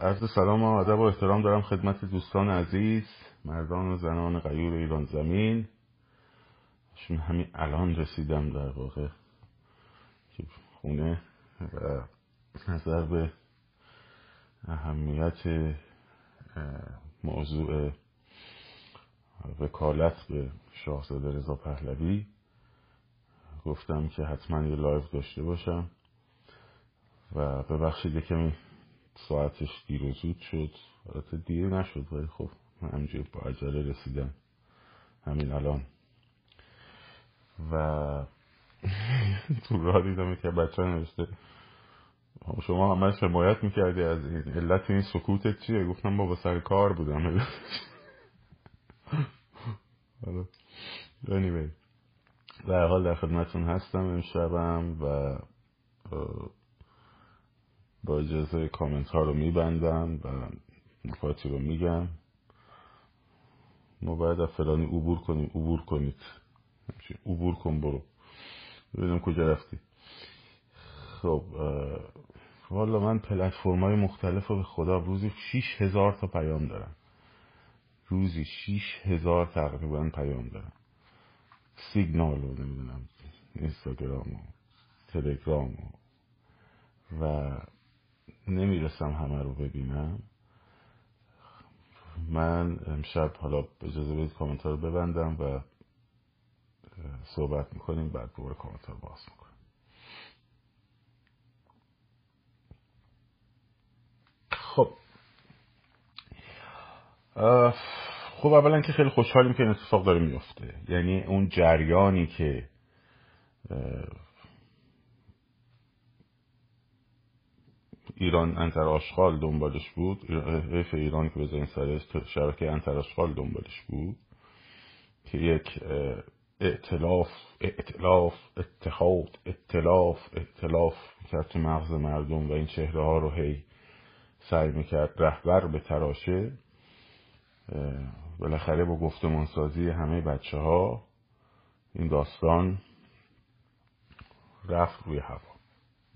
عرض سلام و ادب و احترام دارم خدمت دوستان عزیز مردان و زنان غیور ایران زمین. همین الان رسیدم در واقع خونه و نظر به اهمیت موضوع وکالت به شاهزاده رضا پهلوی. گفتم که حتما یه live داشته باشم و ببخشید کمی ساعتش دیر و زود شد. البته دیر نشد ولی خب من با عجله رسیدم. همین الان. و تو راه دیدم که بچه نوشته شما همه حمایت می‌کردی از این علت این سکوتت چیه؟ گفتم بابا سر کار بودم. anyway. در حال در خدمتون هستم امشبم و با اجازه کامنت ها رو میبندم و نکاتی رو میگم. ما باید از فلانی عبور کنیم عبور کنید. عبور کن برو. ببینم کجا رفتی. خب والا من پلتفرم های مختلف رو به خدا روزی شیش هزار تا پیام دارم. روزی شیش هزار تقریبا پیام دارم. سیگنال رو نمی‌دونم اینستاگرام و تلگرام و, و نمی‌رسم همه رو ببینم. من امشب حالا اجازه بدید کامنت رو ببندم و صحبت می‌کنیم بعد دوباره کامنت رو باز می‌کنیم. خب. خب اولا که خیلی خوشحالیم که این اتفاق داره میفته یعنی اون جریانی که ایران انتر آشغال دنبالش بود حیف ایران که بذارین سر شبکه انتر آشغال دنبالش بود که یک ائتلاف ائتلاف اتحاد اتلاف اتلاف کرد تو مغز مردم و این چهره ها رو هی سعی می‌کرد رهبر به تراشه بالاخره با گفتمان سازی همه بچه ها این داستان رفت روی هوا.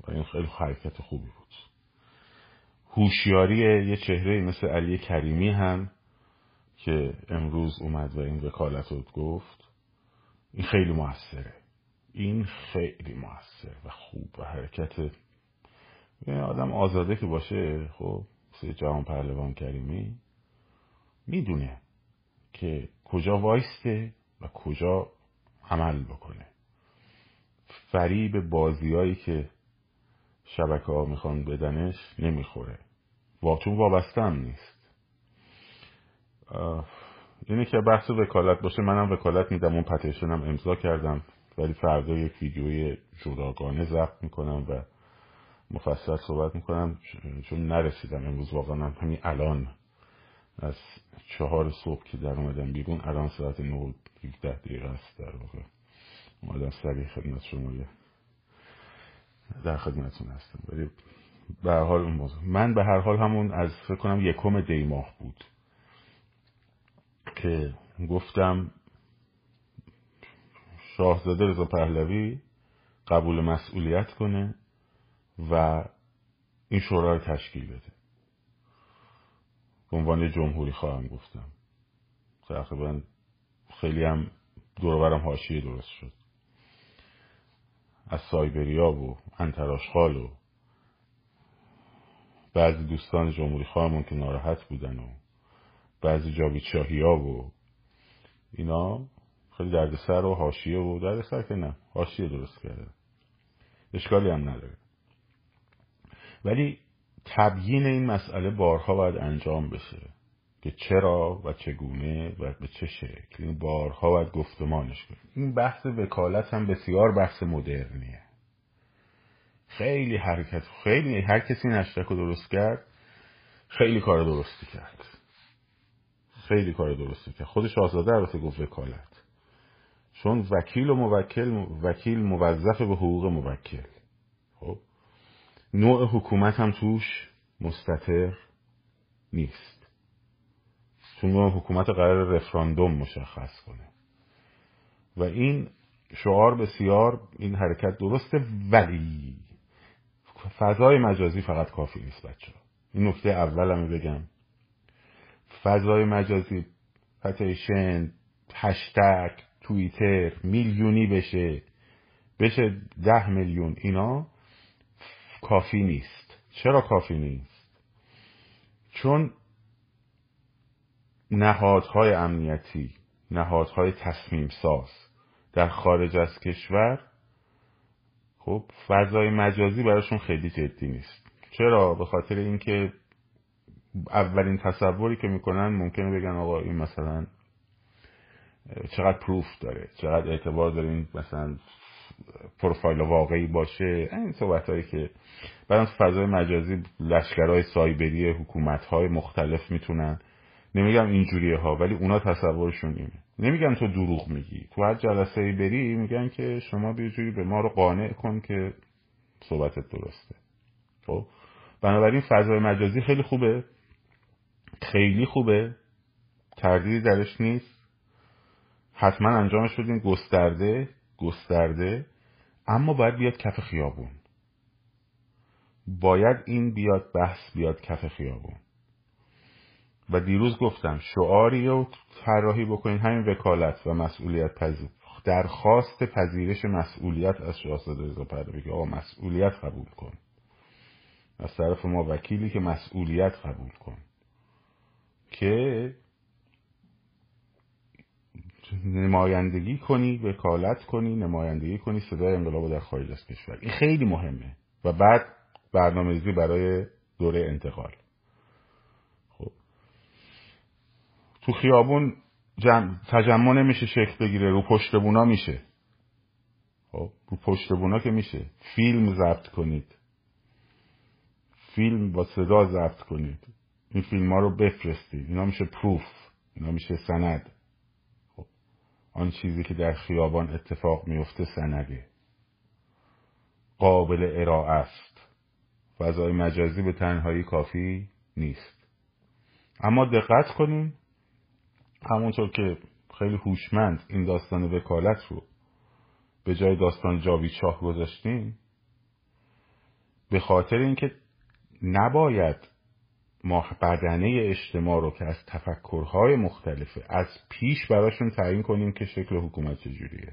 و این خیلی حرکت خوبی بود. هوشیاری یه چهره مثل علی کریمی هم که امروز اومد و این وکالت رو گفت این خیلی موثره. این خیلی موثر و خوب و حرکت. آدم آزاده که باشه خب سه جهان پهلوان کریمی می‌دونه که کجا وایسته و کجا عمل بکنه. فریب بازیایی که شبکه ها می‌خوان بدنش نمی‌خوره. چون وابسته هم نیست اینه که بحث وکالت باشه منم وکالت میدم اون پتیشنم امضا کردم ولی فردا یک ویدیوی جداگانه ضبط می‌کنم و مفصل صحبت می‌کنم چون نرسیدم امروز واقعا همین الان از چهار صبح که در اومدم بیرون الان ساعت 9 ده دقیقه است در واقع. اومدم سریع خدمت شما در خدمتون هستم. ولی به هر حال اون من به هر حال همون از فکر کنم یکم دی ماه بود که گفتم شاهزاده رضا پهلوی قبول مسئولیت کنه و این شورا رو تشکیل بده. به عنوان جمهوری خواهم گفتم. تقریبا خیلی هم دوربرم حاشیه درست شد. از سایبریا و انتراشخال و بعضی دوستان جمهوری خواهمون که ناراحت بودن و بعضی جاوید شاهی ها و اینا خیلی دردسر و حاشیه و دردسر که نه حاشیه درست کرده. اشکالی هم نداره. ولی تبیین این مسئله بارها باید انجام بشه که چرا و چگونه و به چه شکل. این بارها باید گفتمانش کنیم. این بحث وکالت هم بسیار بحث مدرنیه. خیلی حرکت خیلی هر کسی نشتک رو درست کرد خیلی کار درستی کرد. خیلی کار درستی کرد. خودش آزاده البته گفت وکالت. چون وکیل و موکل وکیل موظف به حقوق موکل. خب؟ نوع حکومت هم توش مستطر نیست. چون نوع حکومت قرار رفراندوم مشخص کنه. و این شعار بسیار این حرکت درسته ولی فضای مجازی فقط کافی نیست بچه این نکته اولم بگم. فضای مجازی پتیشن هشتگ توییتر میلیونی بشه بشه ده میلیون اینا کافی نیست. چرا کافی نیست؟ چون نهادهای امنیتی نهادهای تصمیم ساز در خارج از کشور خب فضای مجازی براشون خیلی جدی نیست. چرا؟ به خاطر اینکه اولین تصوری که می‌کنن ممکنه بگن آقا این مثلا چقدر پروف داره چقدر اعتبار داره این مثلا پروفایل واقعی باشه. این صحبت هایی که بعد فضای مجازی لشکرهای سایبری حکومت های مختلف می‌تونن. نمیگم اینجوریه ها ولی اونا تصورشون اینه. نمیگن تو دروغ میگی. تو هر جلسه ای بری میگن که شما بیجوری به ما رو قانع کن که صحبتت درسته. خب؟ بنابراین فضای مجازی خیلی خوبه. خیلی خوبه. تردیدی درش نیست. حتما انجامش بدین گسترده. گسترده. اما باید بیاد کف خیابون. باید این بیاد بحث بیاد کف خیابون. و دیروز گفتم شعاری رو طراحی بکنین همین وکالت و مسئولیت پذیر درخواست پذیرش مسئولیت از شاهزاده رضا پهلوی که آقا مسئولیت قبول کن. از طرف ما وکیلی که مسئولیت قبول کن. که نمایندگی کنی وکالت کنی نمایندگی کنی صدای انقلاب در خارج از کشور. این خیلی مهمه. و بعد برنامه‌ریزی برای دوره انتقال خب تو خیابون جمع تجمع نمیشه شکل بگیره رو پشت بونا میشه. خب رو پشت بونا که میشه. فیلم ضبط کنید. فیلم با صدا ضبط کنید. این فیلم ها رو بفرستید. اینا میشه پروف. اینا میشه سند. خب. آن چیزی که در خیابان اتفاق میفته سنده. قابل ارائه است. فضای مجازی به تنهایی کافی نیست. اما دقت کنیم همونطور که خیلی هوشمند این داستان وکالت رو به جای داستان جاوید شاه گذاشتیم به خاطر اینکه نباید ما بدنه اجتماع رو که از تفکرهای مختلفه از پیش براشون تعیین کنیم که شکل حکومت چجوریه.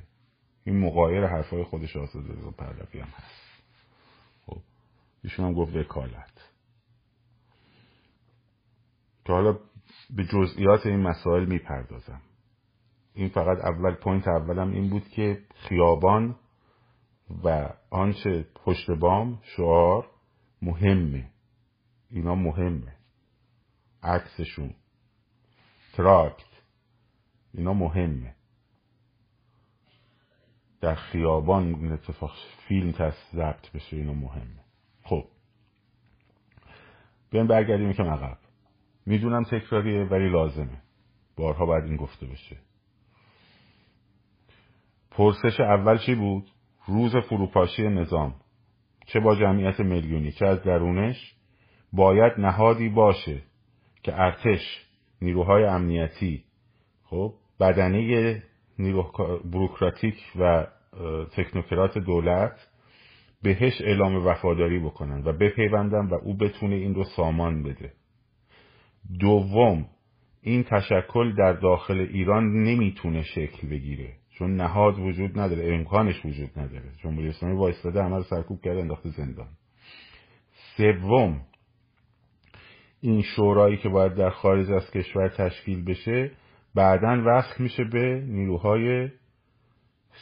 این مغایر حرفای خودش شاهزاده رضا پهلوی هم هست. خب ایشون هم گفت وکالت. که حالا به جزئیات این مسائل می‌پردازم. این فقط اول point اولم این بود که خیابان و آنچه پشت بام شعار مهمه. اینا مهمه. عکسشون. تراکت. اینا مهمه. در خیابان این اتفاق فیلم تست ضبط بشه اینا مهمه. خب. بیایم برگردیم که عقب. می‌دونم تکراریه ولی لازمه. بارها باید این گفته بشه. پرسش اول چی بود؟ روز فروپاشی نظام. چه با جمعیت میلیونی؟ چه از درونش؟ باید نهادی باشه که ارتش نیروهای امنیتی خب بدنه نیرو بروکراتیک و تکنوکرات دولت بهش اعلام وفاداری بکنن و بپیوندن و او بتونه این رو سامان بده. دوم این تشکل در داخل ایران نمی‌تونه شکل بگیره. چون نهاد وجود نداره امکانش وجود نداره. جمهوری اسلامی وایستاده همه رو سرکوب کرده انداخته زندان. سوم این شورایی که باید در خارج از کشور تشکیل بشه بعدا وصل میشه به نیروهای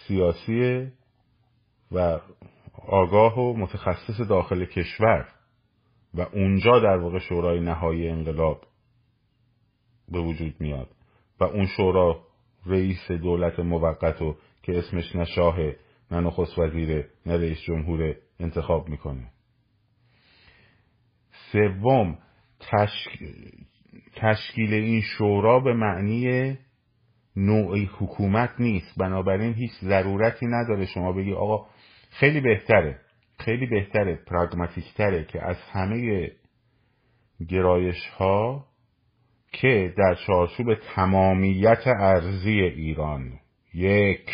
سیاسی و آگاه و متخصص داخل کشور. و اونجا در واقع شورای نهایی انقلاب به وجود میاد. و اون شورا رئیس دولت موقت و که اسمش نه شاه نه نخست وزیره نه رئیس جمهور انتخاب می‌کنه. سوم تشکیل این شورا به معنی نوعی حکومت نیست. بنابراین هیچ ضرورتی نداره شما بگی آقا خیلی بهتره خیلی بهتره پراگماتیکتره که از همه گرایش ها که در چارچوب تمامیت ارزی ایران. یک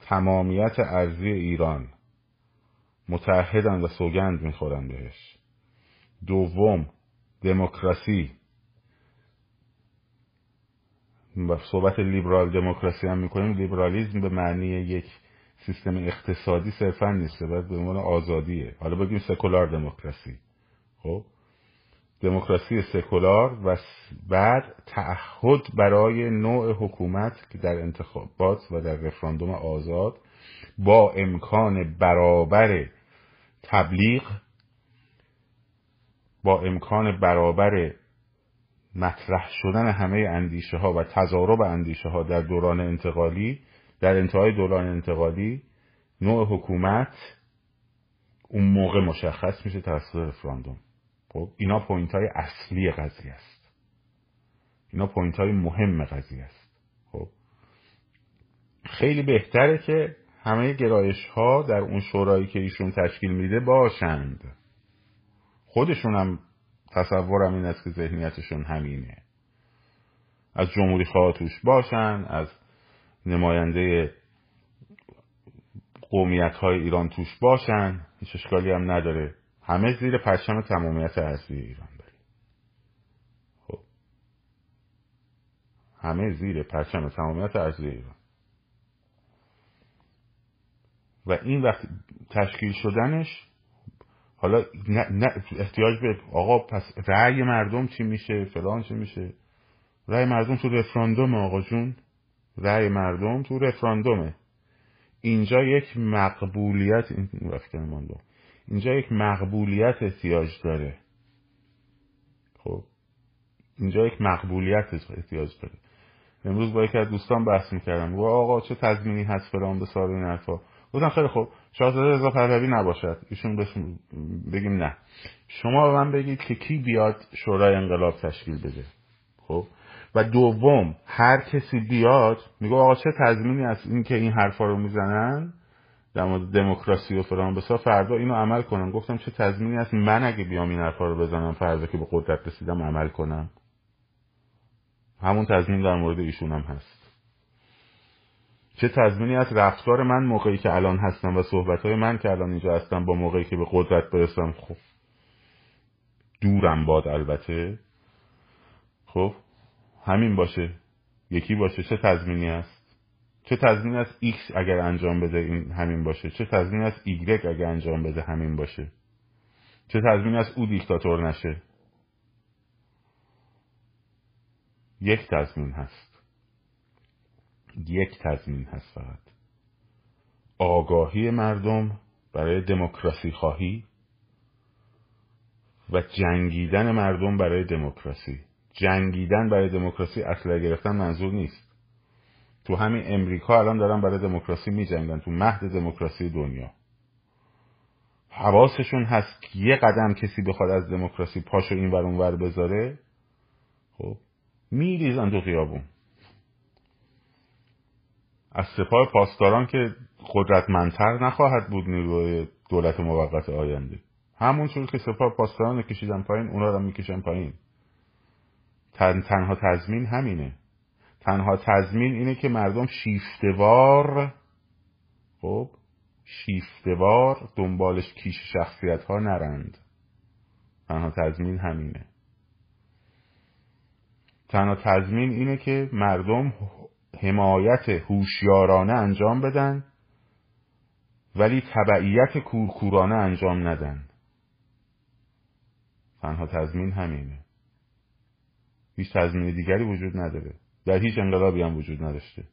تمامیت ارزی ایران. متحدن و سوگند می‌خورن بهش. دوم دموکراسی. و صحبت لیبرال دموکراسی هم می‌کنیم. لیبرالیزم به معنی یک سیستم اقتصادی صرفا نیست باید به عنوان آزادیه. حالا بگیم سکولار دموکراسی. خب؟ دموکراسی سکولار و بعد تعهد برای نوع حکومت که در انتخابات و در رفراندوم آزاد با امکان برابر تبلیغ با امکان برابر مطرح شدن همه اندیشه ها و تضارب اندیشه ها در دوران انتقالی در انتهای دوران انتقالی نوع حکومت اون موقع مشخص میشه توسط رفراندوم. خب اینا پوینت های اصلی قضیه است. اینا پوینت های مهم قضیه است. خب خیلی بهتره که همه گرایش ها در اون شورایی که ایشون تشکیل میده باشند. خودشون هم تصورم این است که ذهنیتشون همینه. از جمهوری خواه توش باشن از نماینده قومیت های ایران توش باشن. هیچ اشکالی هم نداره. همه زیر پرچم تمامیت ارضی ایران داریم خب. همه زیر پرچم تمامیت ارضی ایران. و این وقت تشکیل شدنش حالا نه, احتیاج به آقا پس رأی مردم چی میشه؟ فلان چی میشه؟ رأی مردم تو رفراندوم آقا جون. رأی مردم تو رفراندومه. اینجا یک مقبولیت این اینجا یک مقبولیت احتیاج داره. خب اینجا یک مقبولیت احتیاج داره. امروز با یکی از دوستان بحث می‌کردم. و آقا چه تضمینی هست فلان به سال این حرفا؟ گفتم خیلی خوب. شاهزاده رضا پهلوی نباشد. ایشون بگیم نه. شما به من بگید که کی بیاد شورای انقلاب تشکیل بده. خب؟ و دوم هر کسی بیاد میگه آقا چه تضمینی از این که این حرفا رو می‌زنن؟ در مورد دموکراسی و فلان بسا فردا اینو عمل کنم. گفتم چه تضمینی هست؟ من اگه بیام این حرفا رو بزنم فردا که به قدرت رسیدم عمل کنم. همون تضمین در مورد ایشون هم هست. چه تضمینی از رفتار من موقعی که الان هستم و صحبت من که الان اینجا هستم با موقعی که به قدرت برسم خب دورم باد البته. خب همین باشه. یکی باشه. چه تضمینی است چه تضمینی از X اگر انجام بده این همین باشه؟ چه تضمینی از Y اگر انجام بده همین باشه؟ چه تضمینی از او دیکتاتور نشه؟ یک تضمین هست. یک تضمین هست فقط. آگاهی مردم برای دموکراسی خواهی و جنگیدن مردم برای دموکراسی. جنگیدن برای دموکراسی اصلا گرفتن منظور نیست. تو همین امریکا الان دارن برای دموکراسی می جنگن تو مهد دموکراسی دنیا. حواسشون هست که یه قدم کسی بخواد از دموکراسی پاشو این ور ور بذاره خب میریزن تو خیابون. از سپاه پاسداران که قدرتمندتر نخواهد بود نیروی دولت موقت آینده. همونطور که سپاه پاسداران کشیدن پایین اونا رو می‌کشن پایین. تن، تنها تضمین همینه. تنها تضمین اینه که مردم شیفتوار خب شیفتوار دنبالش کیش شخصیت ها نرند. تنها تضمین همینه. تنها تضمین اینه که مردم حمایت هوشیارانه انجام بدن ولی تبعیت کورکورانه انجام ندن. تنها تضمین همینه. هیچ تضمین دیگری وجود نداره. در هیچ انقلابی هم وجود نداشته.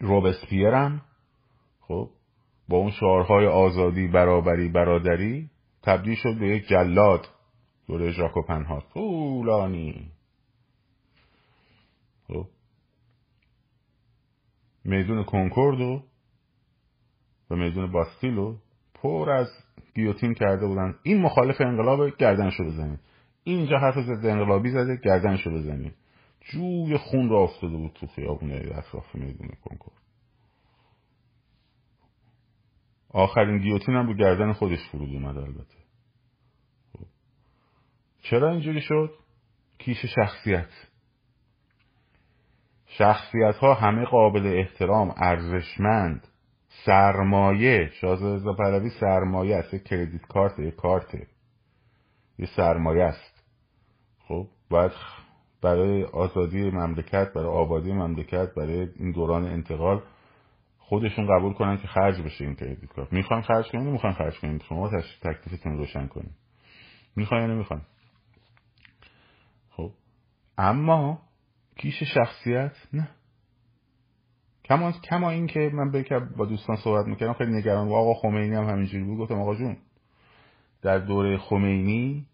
روبسپیرم خب با اون شعارهای آزادی برابری برادری تبدیل شد به یک جلاد. دوره ژاکو پنهار طولانی. خب. میدون کنکوردو و میدون باستیلو پر از گیوتین کرده بودن. این مخالف انقلاب گردنشو بزنید. اینجا حرف انقلابی زده گردنشو بزنید. جوی خون را افتاده بود تو خیابونه اطراف میدون کنکورد آخرین گیوتین هم به گردن خودش فرود اومد البته. خب. چرا اینجوری شد؟ کیش شخصیت. شخصیت ها همه قابل احترام ارزشمند سرمایه. شازده پهلوی سرمایه است کردیت کارت یک کارته یه سرمایه است. خب باید برای آزادی مملکت برای آبادی مملکت برای این دوران انتقال خودشون قبول کنن که خرج بشه این کردیت کارت می‌خوان خرج کنین می‌خوان خرج کنین شما تکلیفتون روشن کنین می‌خوان یا نمی‌خوان؟ خب. اما کیش شخصیت؟ نه. کما کما این که من با دوستان صحبت می‌کردم خیلی نگران و آقا خمینی هم همینجوری بود. گفتم آقا جون در دوره خمینی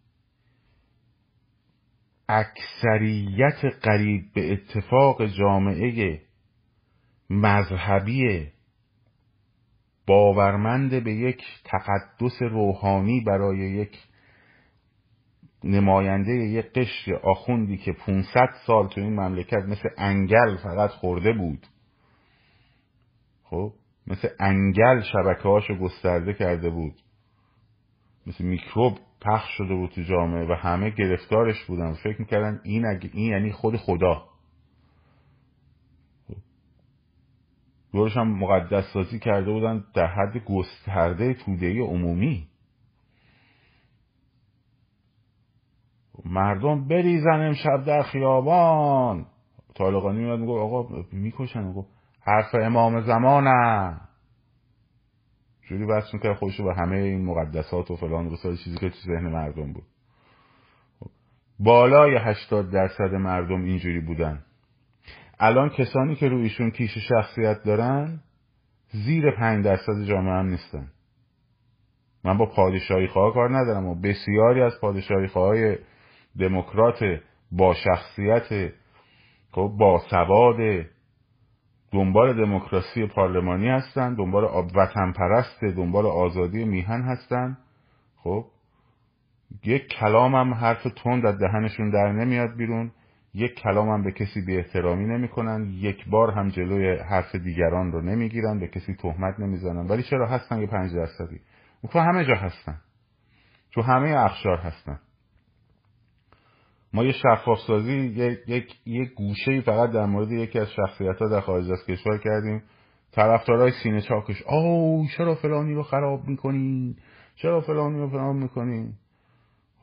اکثریت قریب به اتفاق جامعه مذهبی باورمند به یک تقدس روحانی برای یک نماینده یک قشر آخوندی که 500 سال تو این مملکت مثل انگل فقط خورده بود. خب مثل انگل شبکه هاشو گسترده کرده بود. مثل میکروب پخش شده بود تو جامعه و همه گرفتارش بودن. فکر می‌کردن این, این یعنی خود خدا. دورش هم مقدس سازی کرده بودن در حد گسترده توده عمومی. مردم بریزن امشب در خیابان. طالقانی میاد میگو آقا می‌کشن. میگو حرف امام زمانه. جوری بحث می‌کرد خودشو به همه این مقدسات و فلان و چیزی که تو ذهن مردم بود. بالای هشتاد درصد مردم اینجوری بودن. الان کسانی که رویشون کیش شخصیت دارن زیر پنج درصد جامعه هم نیستن. من با پادشاهی خواه کار ندارم و بسیاری از پادشاهی خواه دموکرات با شخصیت خب، با سواد دنبال دموکراسی پارلمانی هستن دنبال وطن پرست دنبال آزادی میهن هستن. خب یک کلام هم حرف تند از دهنشون در نمیاد بیرون یک کلام هم به کسی بی احترامی نمی‌کنن یک بار هم جلوی حرف دیگران رو نمی‌گیرن به کسی تهمت نمی‌زنن. ولی چرا هستن؟ یه پنج درصدی. تو همه جا هستن. تو همه اخشار هستن. ما یه شفاف سازی یک یک یک گوشه فقط در مورد یکی از شخصیت ها در خارج از کشور کردیم. طرفدارای سینه چاکش او چرا فلانی رو خراب می‌کنین؟ چرا فلانی رو فلان می‌کنین؟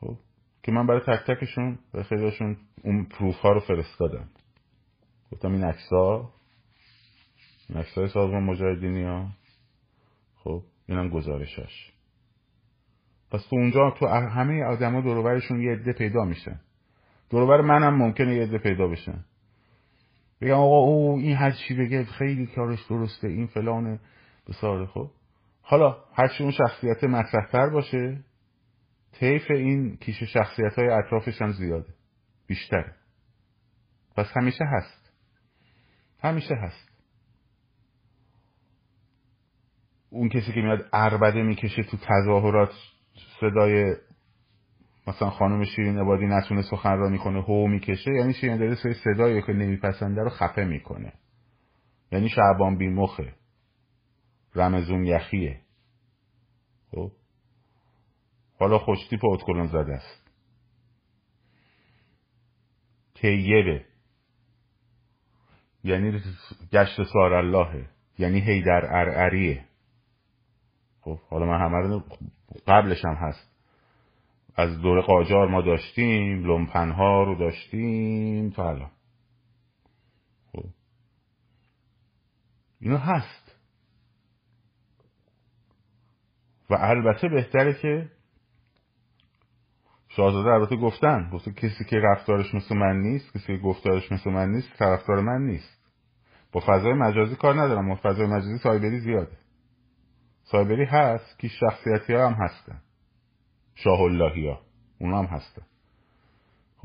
خب که من برای تک تکشون به خیلیشون اون پروف ها رو فرستادم. گفتم این ها این سازمان مجاهدینی ها خب اینم گزارشش. پس تو اونجا تو همه آدما دور یه عده پیدا میشن. دوربر منم ممکنه یه عده پیدا بشن. بگم آقا او این هر چی بگه خیلی کارش درسته این فلانه. بساره خب حالا هرچی اون شخصیت مطرحتر باشه طیف این کیش شخصیت های اطرافش هم زیاده. بیشتره. پس همیشه هست. همیشه هست. اون کسی که میاد اربده می‌کشه تو تظاهرات صدای مثلا خانم شیرین عبادی نتونه سخنرانی کنه هو می‌کشه یعنی شیرین داره سری صدایی که نمیپسنده رو خفه می‌کنه. یعنی شعبان بی مخه رمزون یخیه. خب؟ حالا خوشتیپ اتکلون زده است. تیبه یعنی گشت سار اللهه یعنی هیدر ارعریه. خب؟ حالا من همه قبلش هم هست. از دور قاجار ما داشتیم لومپنها رو داشتیم تا الان. خب. هست. و البته بهتره که شاهزاده البته گفتن گفته کسی که رفتارش مثل من نیست کسی که گفتارش مثل من نیست طرفدار من نیست. با فضای مجازی کار ندارم با فضای مجازی سایبری زیاده. سایبری هست که شخصیتی ها هم هستن. شاه اللهی ها اونا هم هستن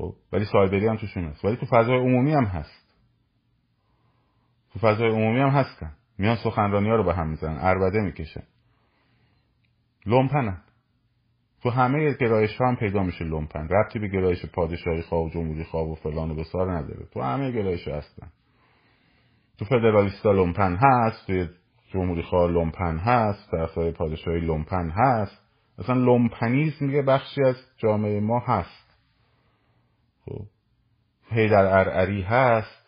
خب ولی سایبری هم توشون هست. ولی تو فضای عمومی هم هست. تو فضای عمومی هم هستن. میان سخنرانی ها رو به هم می‌زنن. عربده می‌کشن. لومپنن. تو همه گرایش ها هم پیدا میشه لومپن. ربطی به گرایش پادشاهی خواه و جمهوری خواه و فلان و بیسار نداره. تو همه گرایش هستن. تو فدرالیستا لومپن هست. توی جمهوری خواه لومپن هست. طرفدار پادشاهی لومپن هست. مثلا لومپنیزم یه بخشی از جامعه ما هست. خب. در هر عصری هست.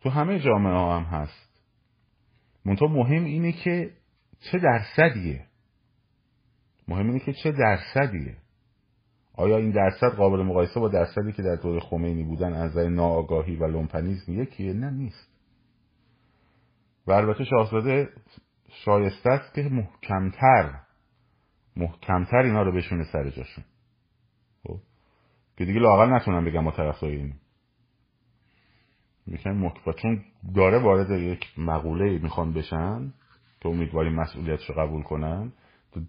تو همه جامعه ها هم هست. منتها مهم اینه که چه درصدیه. مهم اینه که چه درصدیه. آیا این درصد قابل مقایسه با درصدی که در دوره خمینی بودن از نظر ناآگاهی و لومپنیزم یکیه نه نیست. و البته شاهزاده شایسته است که محکمتر محکمتر اینا رو بشونه سر جاشون. خب؟ که دیگه لاقل نتونم بگم ما طرفدار اینیم میگن چون داره وارد یک مقوله می‌خوان بشن که امیدواریم مسئولیتش رو قبول کنن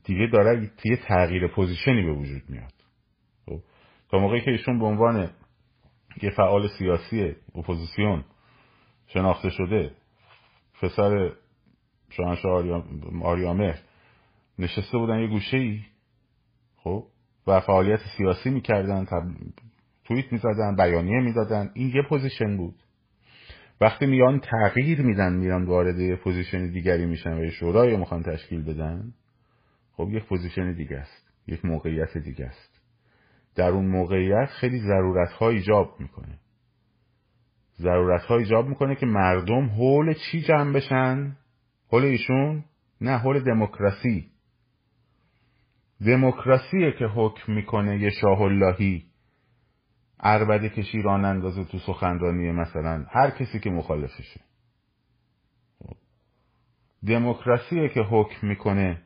دیگه داره یه تغییر پوزیشنی به وجود میاد. خب؟ تا موقعی که ایشون به عنوان یه فعال سیاسی اپوزیسیون شناخته شده پسر شاهنشاه آریامهر نشسته بودن یه گوشه ای خب؟ و فعالیت سیاسی می‌کردن توییت می‌زدن بیانیه می‌دادن. این یه position بود. وقتی میان تغییر میدن میان وارد یه position دیگری میشن و یه شورای می‌خوان تشکیل بدن خب یک position دیگه است. یک موقعیت دیگه است. در اون موقعیت خیلی ضرورت ها ایجاب می‌کنه. ضرورت ها ایجاب می‌کنه که مردم حول چی جمع بشن؟ حول ایشون؟ نه حول دموکراسی. دموکراسیه که حکم می‌کنه یه شاه اللهی. عربده کشی ران اندازه تو سخنرانی مثلا هر کسی که مخالفشه. دموکراسیه که حکم می‌کنه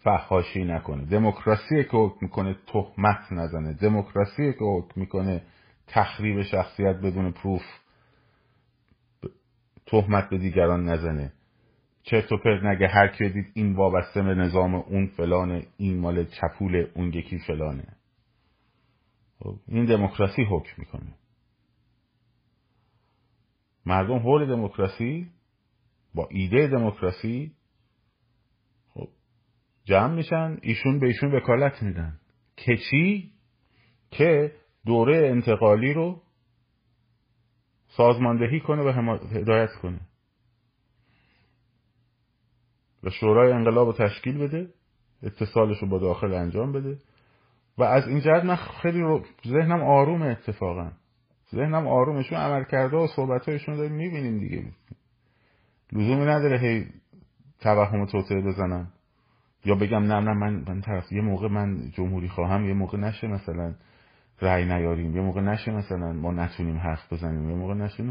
فحاشی نکنه. دموکراسیه که حکم می‌کنه تهمت نزنه. دموکراسیه که حکم می‌کنه تخریب شخصیت بدون پروف تهمت به دیگران نزنه. چرت و پرت نگه هر کی دید این وابسته به نظام اون فلانه این مال چپول اون یکی فلانه. خب، این دموکراسی حکم می‌کنه. مردم حول دموکراسی با ایده دموکراسی خب جمع میشن ایشون به ایشون وکالت میدن. که چی؟ که دوره انتقالی رو سازماندهی کنه و هدایت کنه. و شورای انقلاب رو تشکیل بده اتصالش رو با داخل انجام بده. و از این جهت من خیلی رو ذهنم آرومه اتفاقا. ذهنم آرومه چون عمل کرده و صحبت هایشون داریم می‌بینیم دیگه. لزومی نداره هی توهم توطعه بزنم. یا بگم نه نه من من طرف یه موقع من جمهوری خواهم یه موقع نشه مثلا رأی نیاریم یه موقع نشه مثلا ما نتونیم حرف بزنیم یه موقع نشه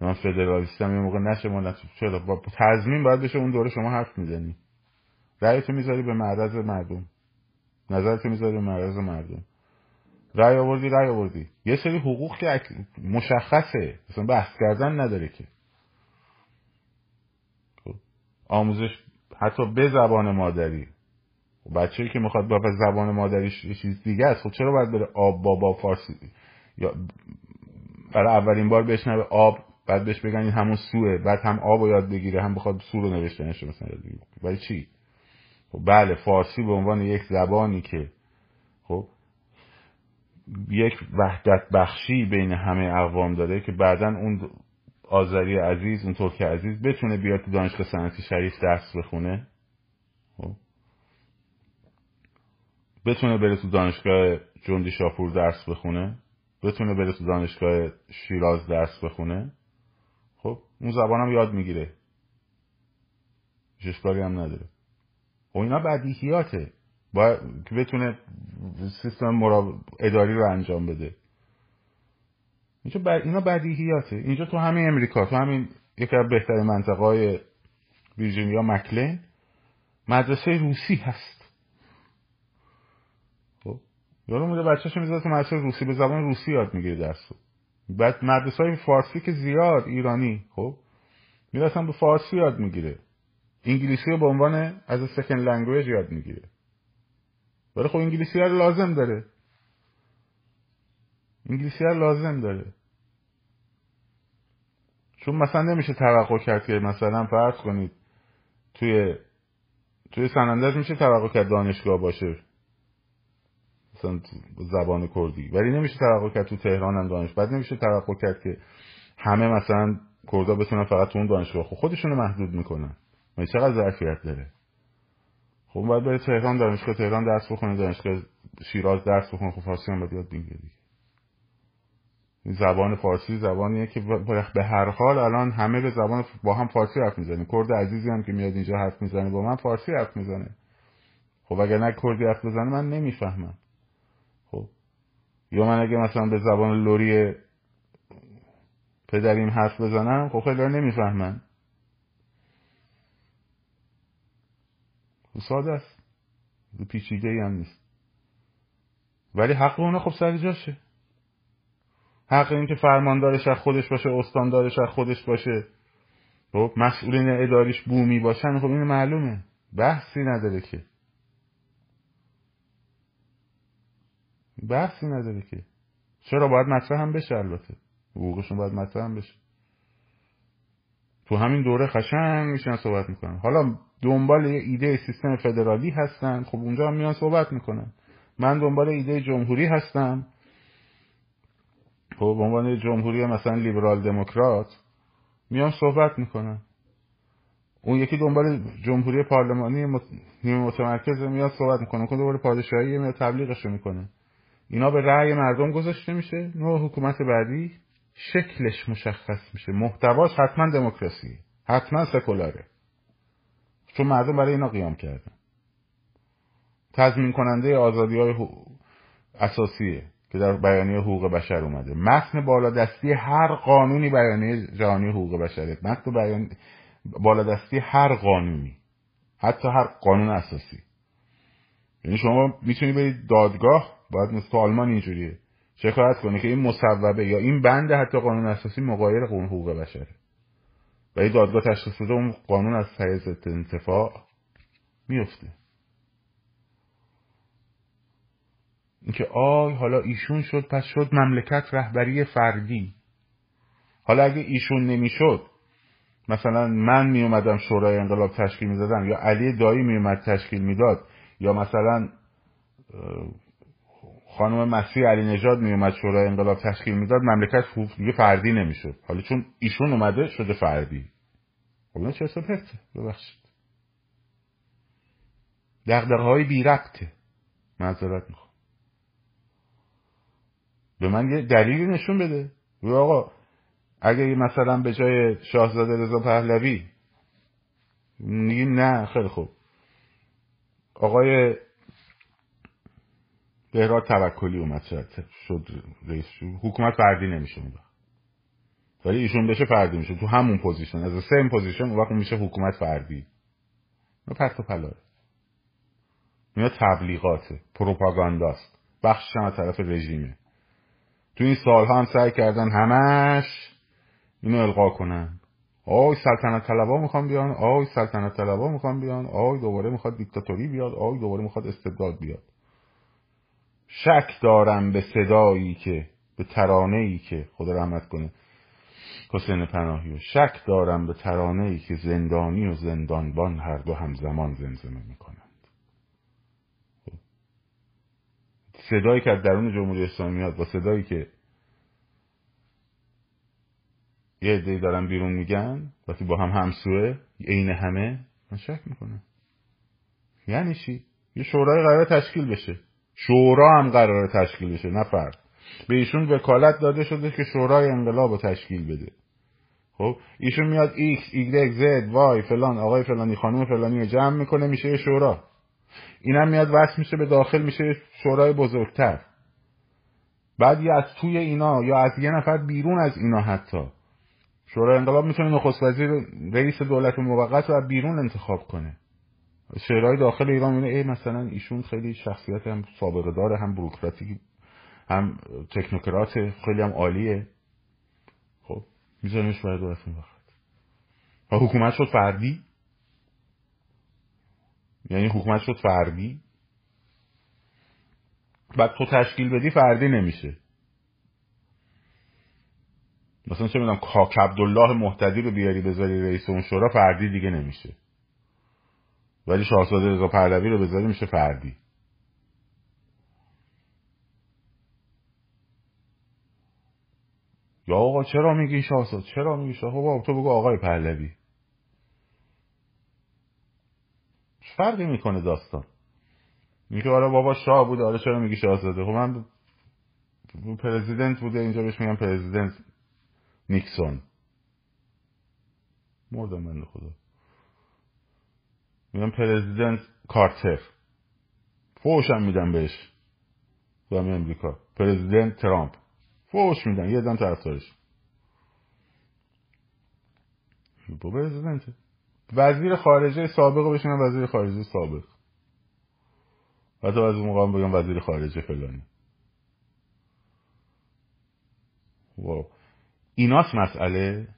من فدرالیستم یه موقع نشه ما نتونیم چرا؟ با تضمین باید بشه اون دوره شما حرف می‌زنی. رأیتو می‌ذاری به معرض مردم. نظرتو می‌ذاری به معرض مردم. رأی آوردی رأی آوردی. یه سری حقوق که مشخصه. مثلا بحث کردن نداره که. خب. آموزش حتی به زبان مادری. بچه‌ای که می‌خواد با زبان مادریش یه چیز دیگه است خب چرا باید بره آب بابا فارسی؟ یا برای اولین بار بشنوه آب بعد بهش بگن این همون سوه بعد هم آب رو یاد بگیره هم بخواد سو رو نوشتنش مثلا یاد بگیره. برای چی؟ خب بله فارسی به عنوان یک زبانی که خب یک وحدت بخشی بین همه اقوام داره که بعدا اون آذری عزیز اون ترک عزیز بتونه بیاد تو دانشگاه صنعتی شریف درس بخونه. خب بتونه بره تو دانشگاه جندی شاپور درس بخونه. بتونه بره تو دانشگاه شیراز درس بخونه. خب اون زبانم یاد می‌گیره. اشکالی هم نداره. و خب اینا بدیهیاته. باید که بتونه سیستم اداری رو انجام بده. اینجا اینا بدیهیاته. اینجا تو همین امریکا تو همین یکی از بهترین منطقه های ویرجینیا مکلین مدرسه روسی هست. یارو میده بچه‌شو می‌ذاره تو مدرسه روسی. به زبان روسی یاد می‌گیره درسو. بعد مدرسه های فارسی که زیاد ایرانی خب می‌رسن به فارسی یاد می‌گیره. انگلیسی رو به عنوان از second language یاد می‌گیره. ولی خب انگلیسی رو لازم داره. انگلیسی رو لازم داره. چون مثلا نمیشه توقع کرد که مثلا فرض کنید توی توی سنندج میشه توقع کرد دانشگاه باشه. مثلا زبان کردی. ولی نمیشه توقع کرد تو تهران هم دانش بعد نمیشه توقع کرد که همه مثلا کردا بتونن فقط تو اون دانشگاه. خب خودشونو محدود می‌کنن. من چقدر ظرفیت داره؟ خب باید بره تهران دانشگاه تهران درس بخونه دانشگاه شیراز درس بخونه. خب فارسی هم باید یاد زبان فارسی زبانیه که به هر حال الان همه به زبان با هم فارسی حرف می‌زنیم. کرد عزیزی هم که میاد اینجا حرف می‌زنه با من فارسی حرف می‌زنه. خب اگر نه کردی حرف بزنه من نمی‌فهمم. یا من اگه مثلا به زبان لوری پدریم حرف بزنم خب خیلی نمی‌فهمن. ساده است. پیچیده ای هم نیست. ولی حق اونه خب سر جاشه. حق این که فرماندارش از خودش باشه استاندارش از خودش باشه. خب مسئولین اداریش بومی باشن خب این معلومه. بحثی نداره که. بحثی نداره که. چرا باید مطرح هم بشه البته. حقوقشون باید مطرح هم بشه. تو همین دوره خشنگ میشن صحبت می‌کنن. حالا دنبال ایده سیستم فدرالی هستن. خب اونجا هم میان صحبت می‌کنن. من دنبال ایده جمهوری هستم. خب به عنوان جمهوری مثلا لیبرال دموکرات میان صحبت می‌کنن. اون یکی دنبال جمهوری پارلمانی نیمه متمرکز میاد صحبت می‌کنه. اون دنبال پادشاهی میاد تبلیغش می‌کنه. اینا به رأی مردم گذاشته میشه. نوع حکومت بعدی شکلش مشخص میشه. محتواش حتما دموکراسی. حتما سکولاره. چون مردم برای اینا قیام کردن. تضمین کننده آزادی های اساسیه که در بیانیه حقوق بشر اومده. متن بالادستی هر قانونی بیانیه جهانی حقوق بشره. متن بیان بالادستی هر قانونی. حتی هر قانون اساسی. یعنی شما می‌تونی برید دادگاه باید مثل آلمان اینجوریه شکایت کنه که این مصوبه یا این بند حتی قانون اساسی مقایر قانون حقوق بشره و این دادگاه تشخیص بده اون قانون از حیز انتفاع میفته. اینکه آی حالا ایشون شد پس شد مملکت رهبری فردی. حالا اگه ایشون نمی‌شد مثلا من می اومدم شورای انقلاب تشکیل می‌دادم یا علی دایی می اومد تشکیل می‌داد یا مثلا خانم مسیح علی نژاد می اومد شورای انقلاب تشکیل می‌داد مملکت دیگه فردی نمی‌شد. حالا چون ایشون اومده شده فردی. خب چه پرته ببخشید. دقدقه های بی ربطه معذرت می‌خوام. به من یه دلیلی نشون بده. آقا اگه مثلا به جای شاهزاده رضا پهلوی میگیم نه خیلی خوب. آقای بهراد توکلی اومد شد رئیس حکومت فردی نمیشه اون ولی ایشون بشه فردی میشه. تو همون position. از same position اون وقت میشه حکومت فردی. نه پرت و پلاست. اینا تبلیغاته پروپاگانداست. بخشش هم از طرف رژیمه. تو این سالها هم سعی کردن همش اینو القا کنن. آی سلطنت طلبا می‌خوان بیان. آی سلطنت طلبا می‌خوان بیان. آی دوباره می‌خواد دیکتاتوری بیاد. آی دوباره می‌خواد استبداد بیاد. شک دارم به صدایی که به ترانه ای که خدا رحمت کنه حسین پناهی و شک دارم به ترانه ای که زندانی و زندانبان هر دو همزمان زمزمه می‌کنند. صدایی که از درون جمهوری اسلامی میاد با صدایی که یه عده‌ای دارن بیرون میگن وقتی با هم همسوه عین همه من شک می‌کنم. یعنی چی؟ یه شورای قرار تشکیل بشه. شورا هم قرار تشکیل بشه نه فرد. به ایشون وکالت داده شده که شورای انقلاب رو تشکیل بده. خب ایشون میاد ایکس ایگرگ زد وای فلان آقای فلانی خانم فلانی رو جمع می‌کنه میشه شورا. اینم میاد وصل میشه به داخل میشه شورای بزرگتر. بعد یا از توی اینا یا از یه نفر بیرون از اینا حتی. شورای انقلاب می‌تونه نخست وزیر رئیس دولت موقت رو بیرون انتخاب کنه. شعرهای داخل ایران میونه ای مثلا ایشون خیلی شخصیت هم سابقه داره هم بروکراتی هم تکنوکرات خیلی هم عالیه. خب میذاریمش برای دولت موقت و حکومت شد فردی. یعنی حکومت شد فردی. بعد تو تشکیل بدی فردی نمیشه. مثلا چه می‌دونم کاک عبدالله محتدی رو بیاری بذاری رئیس اون شورا فردی دیگه نمیشه. ولی شاهزاده رضا پهلوی رو بذاری میشه فردی. یا آقا چرا میگی شاهزاده؟ چرا میگی شاهزاده؟ تو بگو آقای پهلوی. فرقی می‌کنه داستان؟ میگه آره بابا شاه بوده آره چرا میگی شاهزاده؟ خب من پرزیدنت بوده اینجا بهش میگم پرزیدنت نیکسون. مردم من خدا. میگم پرزیدنت کارتر. فوش هم میدن بهش. تو امریکا. پرزیدنت ترامپ. فوش میدن. یه دم طرفدارش. با پرزیدنت. وزیر خارجه سابق بشینن. وزیر خارجه سابق. حتی از اون موقع بگم وزیر خارجه فلانی. واو. ایناست مسئله.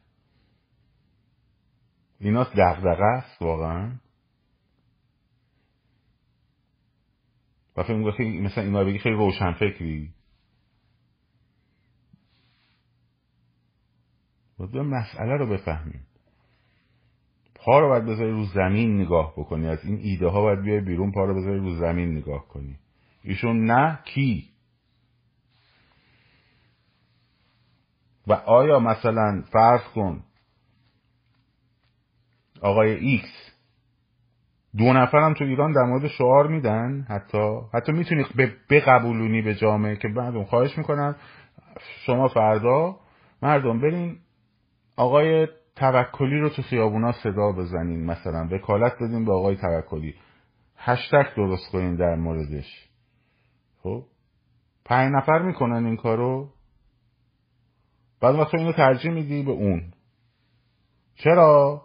ایناست دغدغه است واقعا. و فکر خیلی مثلا اینا بگی خیلی روشن فکری. باید مسئله رو بفهمیم. پا رو باید بذاری رو زمین نگاه بکنی. از این ایده ها باید بیای بیرون پا رو بذاری رو زمین نگاه کنی. ایشون نه کی؟ و آیا مثلا فرض کن آقای ایکس دو نفرم تو ایران در مورد شعار میدن حتی حتی می‌تونی بقبولونی به جامعه که مردم خواهش می‌کنن. شما فردا مردم برین آقای توکلی رو تو خیابونا صدا بزنین مثلا وکالت بدین به آقای توکلی. هشتک درست کنین در موردش. خب؟ پنج نفر می‌کنن این کارو. بعد وقت اینو ترجیح میدی به اون. چرا؟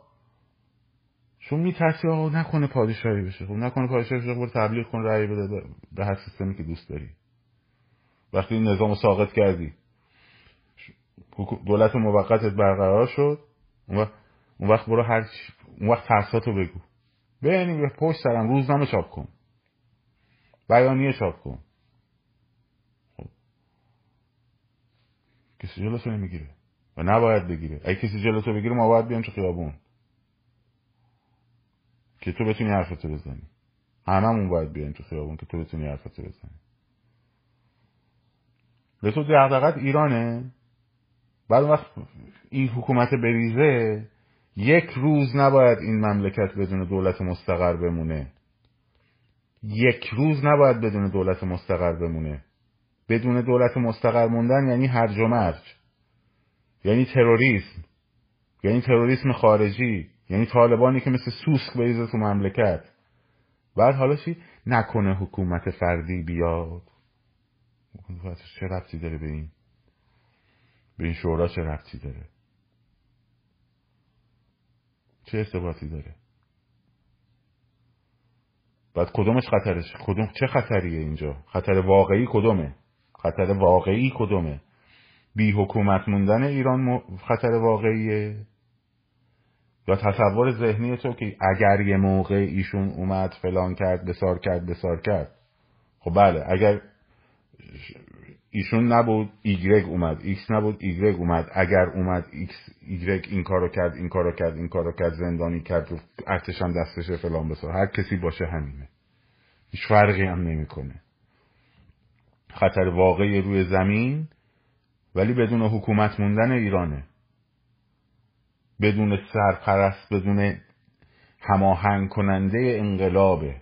چون میترسی آقا نکنه پادشاهی بشه. خب نکنه پادشاهی بشه خب تبلیغ کن رأی بده به هر سیستمی که دوست داری. وقتی این نظام ساقط کردی. دولت موقتت برقرار شد. اون وقت برو هر اون وقت ترساتو بگو. بینیم به پشت سرم روزنامه چاپ کن. بیانیه چاپ کن. خب. کسی جلوتو نمی‌گیره و نباید بگیره. اگه کسی جلوتو بگیره ما باید بیان تو خیابون. که تو بتونی حرفتو بزنی. هممون باید بیان تو خیابون که تو بتونی حرفتو بزنی. به تو دقدقت ایرانه؟ بعد وقت این حکومت بریزه یک روز نباید این مملکت بدون دولت مستقر بمونه. یک روز نباید بدون دولت مستقر بمونه. بدون دولت مستقر موندن یعنی هرج و مرج. یعنی تروریسم. یعنی تروریسم خارجی. یعنی طالبانی که مثل سوسک بریزه تو مملکت. بعد حالا چی؟ نکنه حکومت فردی بیاد. چه ربطی داره به این؟ به این شورا چه ربطی داره؟ چه ارتباطی داره؟ بعد کدومش خطرش؟ کدوم چه خطریه اینجا؟ خطر واقعی کدومه؟ خطر واقعی کدومه؟ بی حکومت موندن ایران خطر واقعیه؟ یا تصور ذهنی تو که اگر یه موقع ایشون اومد فلان کرد بیسار کرد بیسار کرد. خب بله اگر ایشون نبود ایگرگ اومد ایکس نبود ایگرگ اومد. اگر اومد ایکس ایگرگ این کارو کرد این کارو کرد این کارو کرد زندانی کرد ارتش هم دستشه فلان بسار. هر کسی باشه همینه. هیچ فرقی هم نمی‌کنه. خطر واقعی روی زمین ولی بدون حکومت موندن ایرانه. بدون سرپرست بدون هماهنگ کننده انقلابه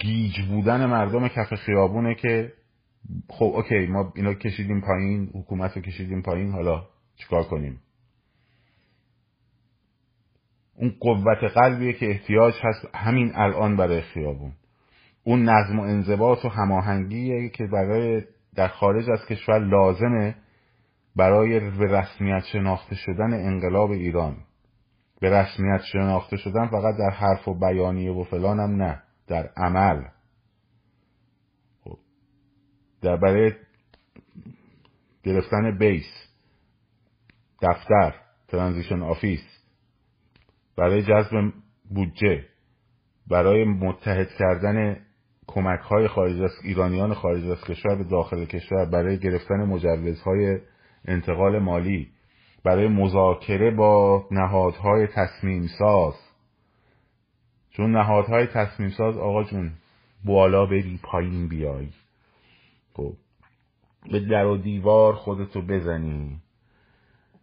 گیج بودن مردم کف خیابونه که خب اوکی ما اینا کشیدیم پایین حکومت رو کشیدیم پایین حالا چیکار کنیم؟ اون قوت قلبیه که احتیاج هست همین الان برای خیابون. اون نظم و انضباط و هماهنگیه که برای در خارج از کشور لازمه برای به رسمیت شناخته شدن انقلاب ایران. به رسمیت شناخته شدن فقط در حرف و بیانیه و فلانم نه در عمل. در برای گرفتن base دفتر transition office برای جذب بودجه برای متحد کردن کمک های خارج از ایرانیان خارج از کشور به داخل کشور برای گرفتن مجوزهای انتقال مالی برای مذاکره با نهادهای تصمیم ساز چون نهادهای تصمیم ساز آقا جون بالا بری پایین بیای. خب به در و دیوار خودتو بزنی.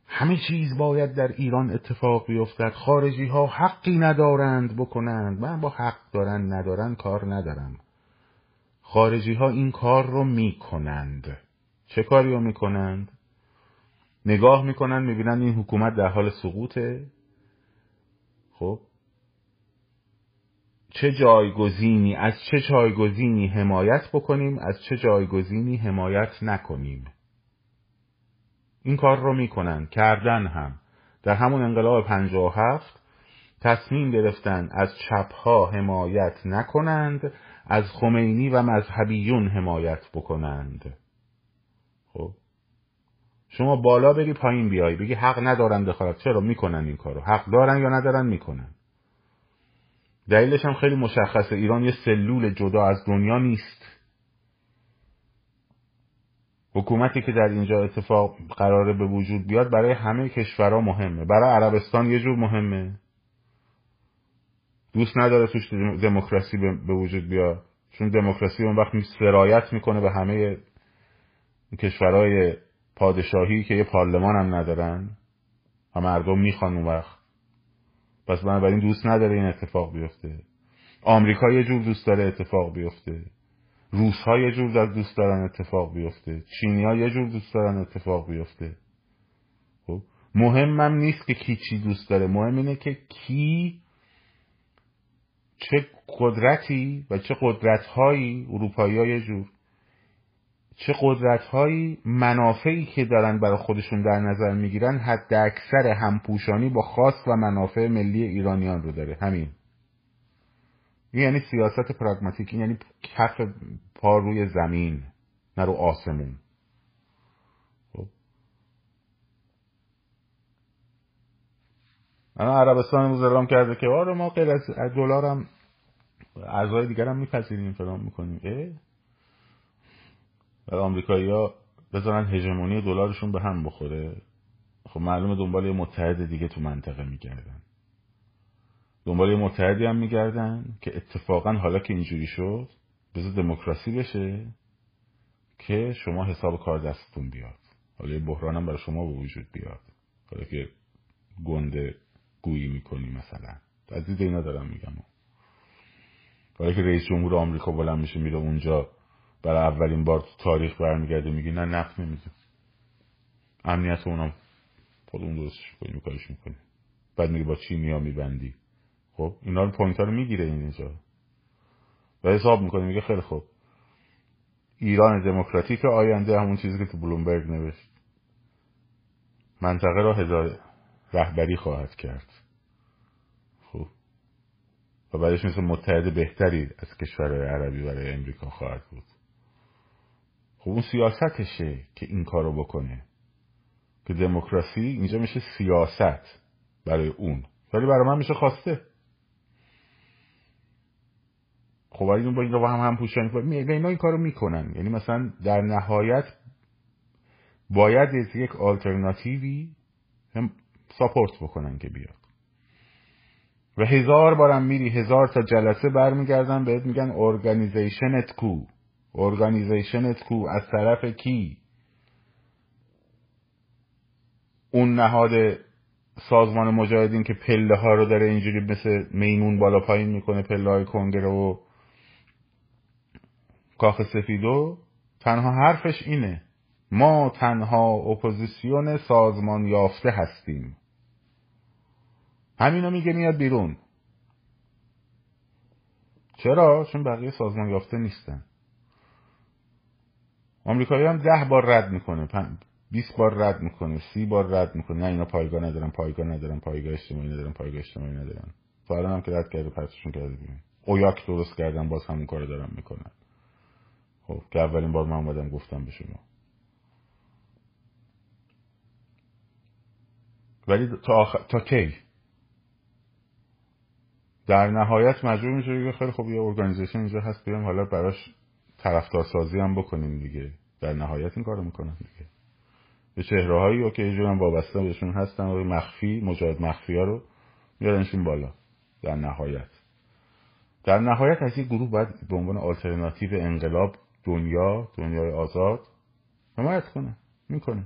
همه چیز باید در ایران اتفاق بیفتد. خارجی ها حقی ندارند بکنند. من با حق دارن ندارن کار ندارم. خارجی ها این کار رو می‌کنند. چه کاری رو می‌کنند؟ نگاه می‌کنن می‌بینن این حکومت در حال سقوطه. خب؟ چه جایگزینی از چه جایگزینی حمایت بکنیم از چه جایگزینی حمایت نکنیم؟ این کار رو می‌کنن کردن هم. در همون انقلاب 57 تصمیم گرفتن از چپها حمایت نکنند از خمینی و مذهبیون حمایت بکنند. خب؟ شما بالا بری پایین بیای. بگی حق ندارن دخالت چرا؟ می‌کنن این کارو. حق دارن یا ندارن؟ می‌کنن. دلیلش هم خیلی مشخصه. ایران یه سلول جدا از دنیا نیست. حکومتی که در اینجا اتفاق قراره به وجود بیاد برای همه کشورها مهمه. برای عربستان یه جور مهمه. دوست نداره توش دموکراسی به وجود بیاد. چون دموکراسی اون وقت سرایت می‌کنه به همه کشورهای پادشاهی که یه پارلمان هم ندارن و مردم می‌خوان اون وقت. پس بنابراین دوست نداره این اتفاق بیفته. آمریکا یه جور دوست داره اتفاق بیفته. روس ها یه جور دوست دارن اتفاق بیفته. چینی یه جور دوست دارن اتفاق بیفته. خب؟ مهمم نیست که کی چی دوست داره. مهم اینه که کی چه قدرتی و چه قدرت هایی اروپایی ها یه جور چه قدرت هایی منافعی که دارن برای خودشون در نظر می‌گیرن حد اکثر همپوشانی با خاص و منافع ملی ایرانیان رو داره. همین. یعنی سیاست پراگماتیک یعنی کف پا روی زمین نه رو آسمون. خب. الان عربستان امروز اعلام کرده که آره ما غیر از دلار اعضای دیگر هم میپذیریم فلان می‌کنیم. اه و آمریکایی ها بذارن هژمونی دلارشون به هم بخوره. خب معلومه دنبال یه متحد دیگه تو منطقه میگردن. دنبال یه متحدی هم میگردن که اتفاقا حالا که اینجوری شد بذار دموکراسی بشه که شما حساب کار دستتون بیاد. حالا یه هم برای شما به وجود بیاد. حالا که گنده گویی می‌کنی مثلا. از دید اینا دارم میگم. حالا که رئیس جمهور آمریکا بلند میشه میره اونجا برای اولین بار تو تاریخ برمیگرده میگی نه نفت نمیده امنیت اونم خودمون درستش کنیم کارش می‌کنیم. بعد میگه با چی ها میبندی؟ خب اینا رو پوینت رو می‌گیره اینجا. و حساب می‌کنه میگه خیلی خوب. ایران دموکراتیک آینده همون چیزی که تو بلومبرگ نوشت. منطقه را هزار رهبری خواهد کرد. خب. و بعدش مثل متحد بهتری از کشور عربی برای امریکا خواهد بود. خب اون سیاستشه که این کارو بکنه. که دموکراسی اینجا میشه سیاست برای اون. ولی برای من میشه خواسته. خب این با این رو هم هم پوشانی به اینا این کارو می‌کنن. یعنی مثلا در نهایت باید یک آلترناتیوی هم support بکنن که بیاد. و هزار بارم میری هزار تا جلسه برمیگردن بهت میگن organization ت کو. organization ت کو از طرف کی؟ اون نهاد سازمان مجاهدین که پله ها رو داره اینجوری مثل میمون بالا پایین می‌کنه پله های کنگره و کاخ سفیدو تنها حرفش اینه. ما تنها اپوزیسیون سازمان یافته هستیم. همینو میگه میاد بیرون. چرا؟ چون بقیه سازمان یافته نیستن. آمریکایی هم ده بار رد می‌کنه بیست بار رد می‌کنه سی بار رد می‌کنه. نه اینا پایگاه ندارن پایگاه ندارن پایگاه اجتماعی ندارن پایگاه اجتماعی ندارن. تا هم که رد کرده پرتشون کرده اویاک درست کردن باز همون کار دارن می‌کنن. خب که اولین بار من اومدم گفتم به شما. ولی تا, آخ... تا کی؟ در نهایت مجبور میشه که خیلی خب یه ارگانیزیشن اینجا هست بیام حالا براش طرفدارسازی هم بکنیم دیگه. در نهایت این کارو می‌کنن دیگه. به چهره هایی که هم وابسته بهشون هستن و مخفی مجاهد مخفی ها رو میارنشون بالا. در نهایت. در نهایت از این گروه باید به عنوان آلترناتیو انقلاب دنیا دنیای آزاد حمایت کنه می‌کنه.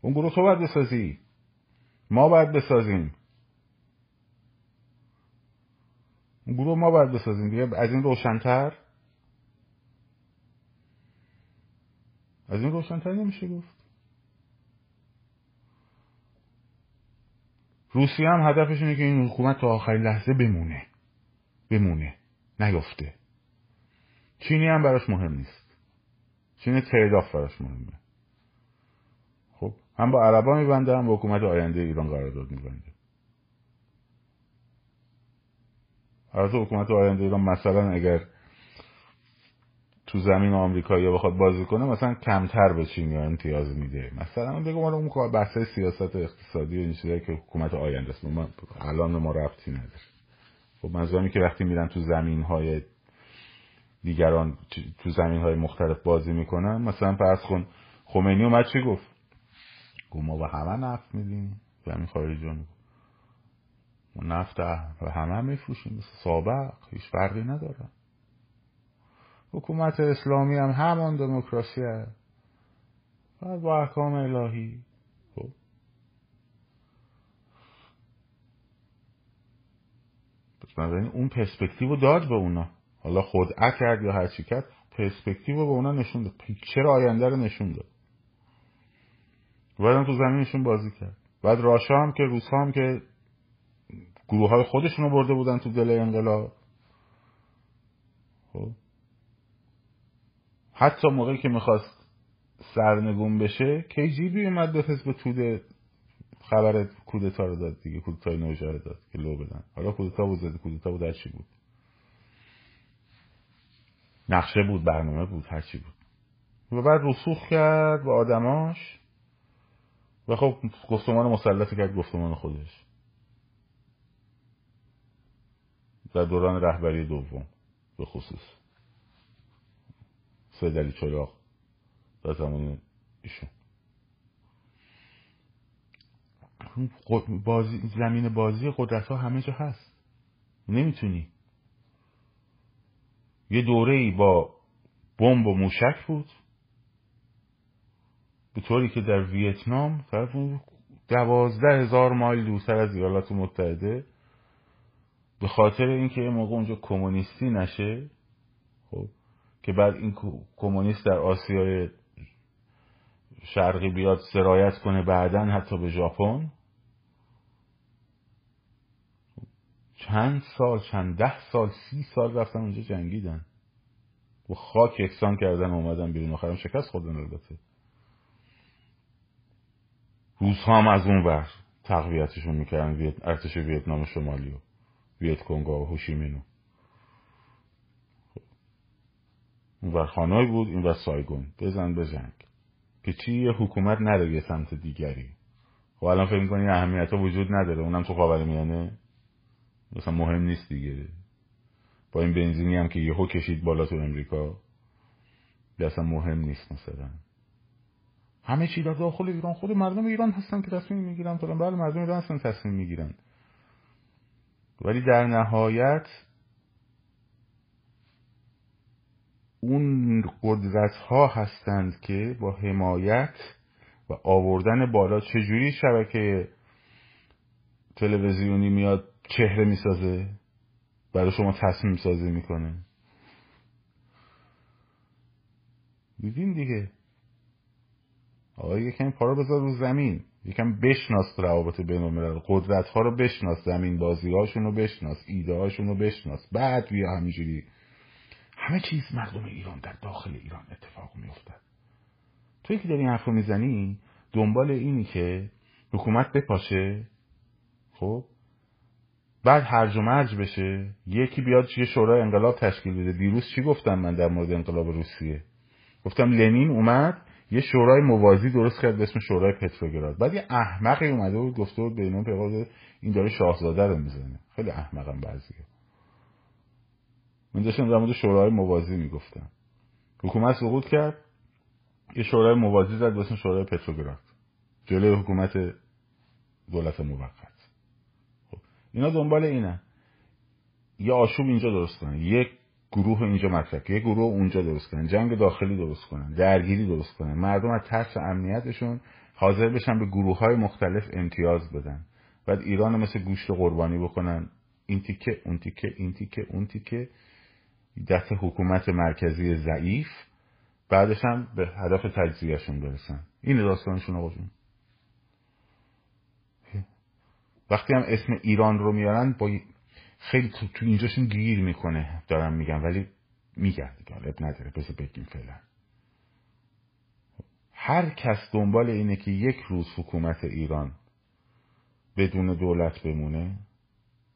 اون گروه تو باید بسازی. ما باید بسازیم. اون گروه ما باید بسازیم دیگه. از این روشنتر از این روشنتر نمیشه گفت. روسیه هم هدفش اینه که این حکومت تا آخرین لحظه بمونه. بمونه. نیفته چینی هم براش مهم نیست. چینی تریداف براش مهمه. خب هم با عربا میبنده هم با حکومت آینده ایران قرارداد میبنده. از حکومت آینده ایران مثلا اگر تو زمین آمریکایی بخواد بازی کنه مثلا کمتر به چینی امتیاز میده. مثلا بگم ما اون بحث سیاست اقتصادی و این چیزایی که حکومت آینده است. ما الان ما رفتی نداره. خب منظورم که وقتی میرن تو زمین های دیگران تو زمین های مختلف بازی می‌کنن مثلا فرض کن خمینی اومد چی گفت؟ گفت ما به همه نفت میدیم زمین خارجی ما نفت و همه میفروشیم. سابق هیچ فرقی نداره. حکومت اسلامی هم همان دموکراسی هست و با احکام الهی. خب. اون پرسپکتیو رو داد به اونا. حالا خود کرد یا هر چی کرد پرسپکتیو رو به اونا نشون داد. پیکچر آینده رو نشون داد. بعد تو زمینشون بازی کرد. بعد راشا هم که روس هم که گروه های خودشون رو برده بودن تو دل انقلاب. خب. حتی موقعی که می‌خواست سرنگون بشه کیجیبی اومد به حزب توده خبر کودتا رو داد دیگه کودتای نوژه رو داد که لو بدن. حالا کودتا بود زده کودتا بود هرچی بود. نقشه بود برنامه بود هرچی بود. و بعد رسوخ کرد با آدماش و خب گفتمان مسلط کرد گفتمان خودش. در دوران رهبری دوم به خصوص. سید چراغ در زمان ایشون. بازی زمین بازی قدرت ها همه جا هست. نمی‌تونی. یه دوره ای با بمب و موشک بود. به طوری که در ویتنام دوازده هزار مایل دورتر از ایالات متحده. به خاطر اینکه یه موقع اونجا کمونیستی نشه که بعد این کمونیست در آسیای شرقی بیاد سرایت کنه بعدا حتی به ژاپن. چند سال چند ده سال سی سال رفتن اونجا جنگیدن. و خاک یکسان کردن اومدن بیرون. آخرم شکست خوردن البته. روزها هم از اون ور تقویتشون می‌کردن. ارتش ویتنام شمالی و ویت کنگا و هوشیمینو اون ور خانای بود این ور سایگون. بزن بزنگ که چی یه حکومت نره یه سمت دیگری. خب الان فکر می‌کنی اهمیت ها وجود نداره. اونم تو خاور میانه؟ مثلا مهم نیست دیگه. با این بنزینی هم که یهو کشید بالا تو امریکا اصلا مهم نیست مثلا. همه چی در داخل ایران. خود مردم ایران هستن که تصمیم می‌گیرن تو بله مردم ایران هستن تصمیم می‌گیرن. ولی در نهایت اون قدرت ها هستند که با حمایت و آوردن بالا چجوری شبکه تلویزیونی میاد چهره می‌سازه؟ برای شما تصمیم سازی می‌کنه. دیدین دیگه. آقا یکم پا بذار رو زمین. یکم بشناس روابط بین قدرت ها رو بشناس زمین بازی هاشون رو بشناس ایده هاشون رو بشناس. بعد بیا همینجوری. همه چیز مردم ایران در داخل ایران اتفاق میافتد. توی که داری این حرف رو می‌زنی دنبال اینی که حکومت بپاشه خب؟ بعد هرج و مرج بشه یکی بیاد یه شورای انقلاب تشکیل بده. دیروز چی گفتم من در مورد انقلاب روسیه؟ گفتم لنین اومد یه شورای موازی درست کرد به اسم شورای پتروگراد. بعد یه احمقی اومده بود گفته بود بینون پیغاد این داره شاهزاده رو می‌زنه. خیلی احمقم بعضیه. من داشتم در مورد شورای موازی می‌گفتم. حکومت سقوط کرد. یه شورای موازی زد اسم شورای پتروگراد جلوی حکومت دولت موقت. خب اینا دنبال اینه. یه آشوب اینجا درست کنن. یک گروه اینجا مطرح یه گروه اونجا درست کنن. جنگ داخلی درست کنن. درگیری درست کنن. مردم از ترس امنیتشون حاضر بشن به گروه های مختلف امتیاز بدن. بعد ایران مثل گوشت قربانی بکنن. این تیکه اون تیکه این تیکه اون تیکه. دست حکومت مرکزی ضعیف بعدش هم به هدف تجزیهشون برسن. این داستانشون جون. وقتی هم اسم ایران رو میارن با خیلی تو, تو اینجاشون گیر می‌کنه دارم میگم ولی میگم دیگه نداره بذار بگیم فعلا. هر کس دنبال اینه که یک روز حکومت ایران بدون دولت بمونه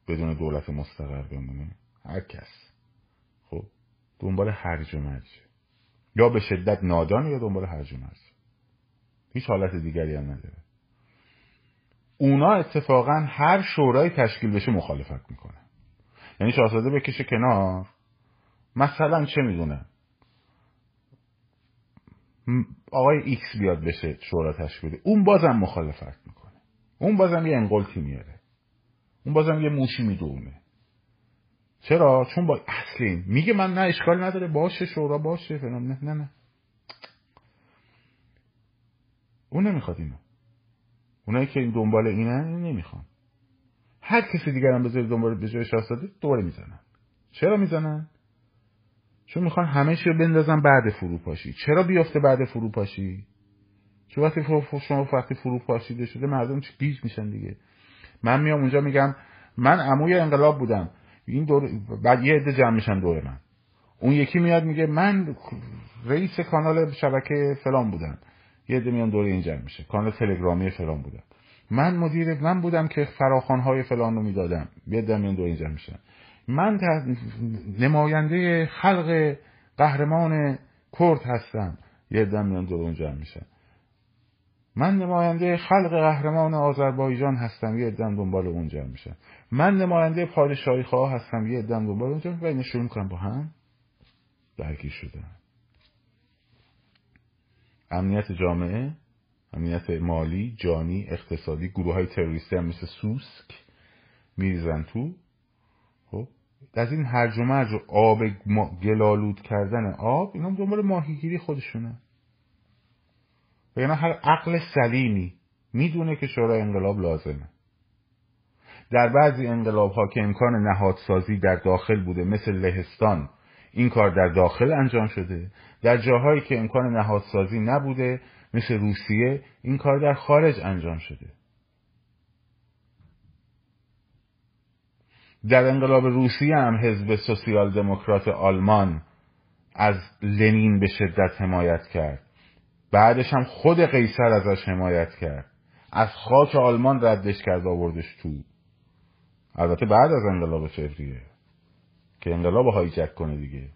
بدون دولت مستقر بمونه هر کس. دنبال هرج و مرج. یا به شدت نادان یا دنبال هرج و مرج. هیچ حالت دیگری هم نداره. اونا اتفاقا هر شورای تشکیل بشه مخالفت می‌کنه. یعنی شاهزاده بکشه کنار. مثلا چه می‌دونه؟ آقای ایکس بیاد بشه شورا تشکیل اون بازم مخالفت می‌کنه. اون بازم یه ان قلتی میاره. اون بازم یه موشی می‌دوونه. چرا؟ چون با اصلی میگه من نه اشکال نداره. باشه شورا باشه فلان. نه نه نه. اون نمی‌خواد اینو. اونایی که این دنبال اینن نمی‌خوان. هر کسی دیگر هم بذاری دنبال به جای شاهزاده دوره می‌زنن. چرا می‌زنن؟ چون می‌خوان همه رو بندازن بعد فروپاشی. چرا بیافته بعد فروپاشی؟ چون وقتی شما وقتی فروپاشیده شده مردم چی گیج میشن دیگه. من میام اونجا میگم من عموی انقلاب بودم. این دور بعد یه عده جمع میشن دور من. اون یکی میاد میگه من رئیس کانال شبکه فلان بودم. یه عده میان دور این جمع میشه. کانال تلگرامی فلان بودم. من مدیر من بودم که فراخان های فلان رو می‌دادم. یه عده میان دور این جمع میشن. من نماینده خلق قهرمان کرد هستم. یه عده میان دور اون جمع میشن. من نماینده خلق قهرمان آذربایجان هستم یه دم دنبال اونجا میشن من نماینده پادشاهی خواه هستم یه دم دنبال اونجا و اینو شروع می‌کنم با هم درگیر شدن. امنیت جامعه امنیت مالی جانی اقتصادی گروه های تروریستی هم مثل سوسک میریزن تو. خب از این هرج و مرج و آب گلالود کردن آب اینا دنبال ماهیگیری خودشونه. و یعنی هر عقل سلیمی می‌دونه که شورای انقلاب لازمه. در بعضی انقلاب ها که امکان نهادسازی در داخل بوده مثل لهستان این کار در داخل انجام شده. در جاهایی که امکان نهادسازی نبوده مثل روسیه این کار در خارج انجام شده. در انقلاب روسیه هم حزب سوسیال دموکرات آلمان از لنین به شدت حمایت کرد. بعدش هم خود قیصر ازش حمایت کرد. از خاک آلمان ردش کرد آوردش تو. البته بعد از انقلاب فوریه که انقلاب هایجک کنه دیگه.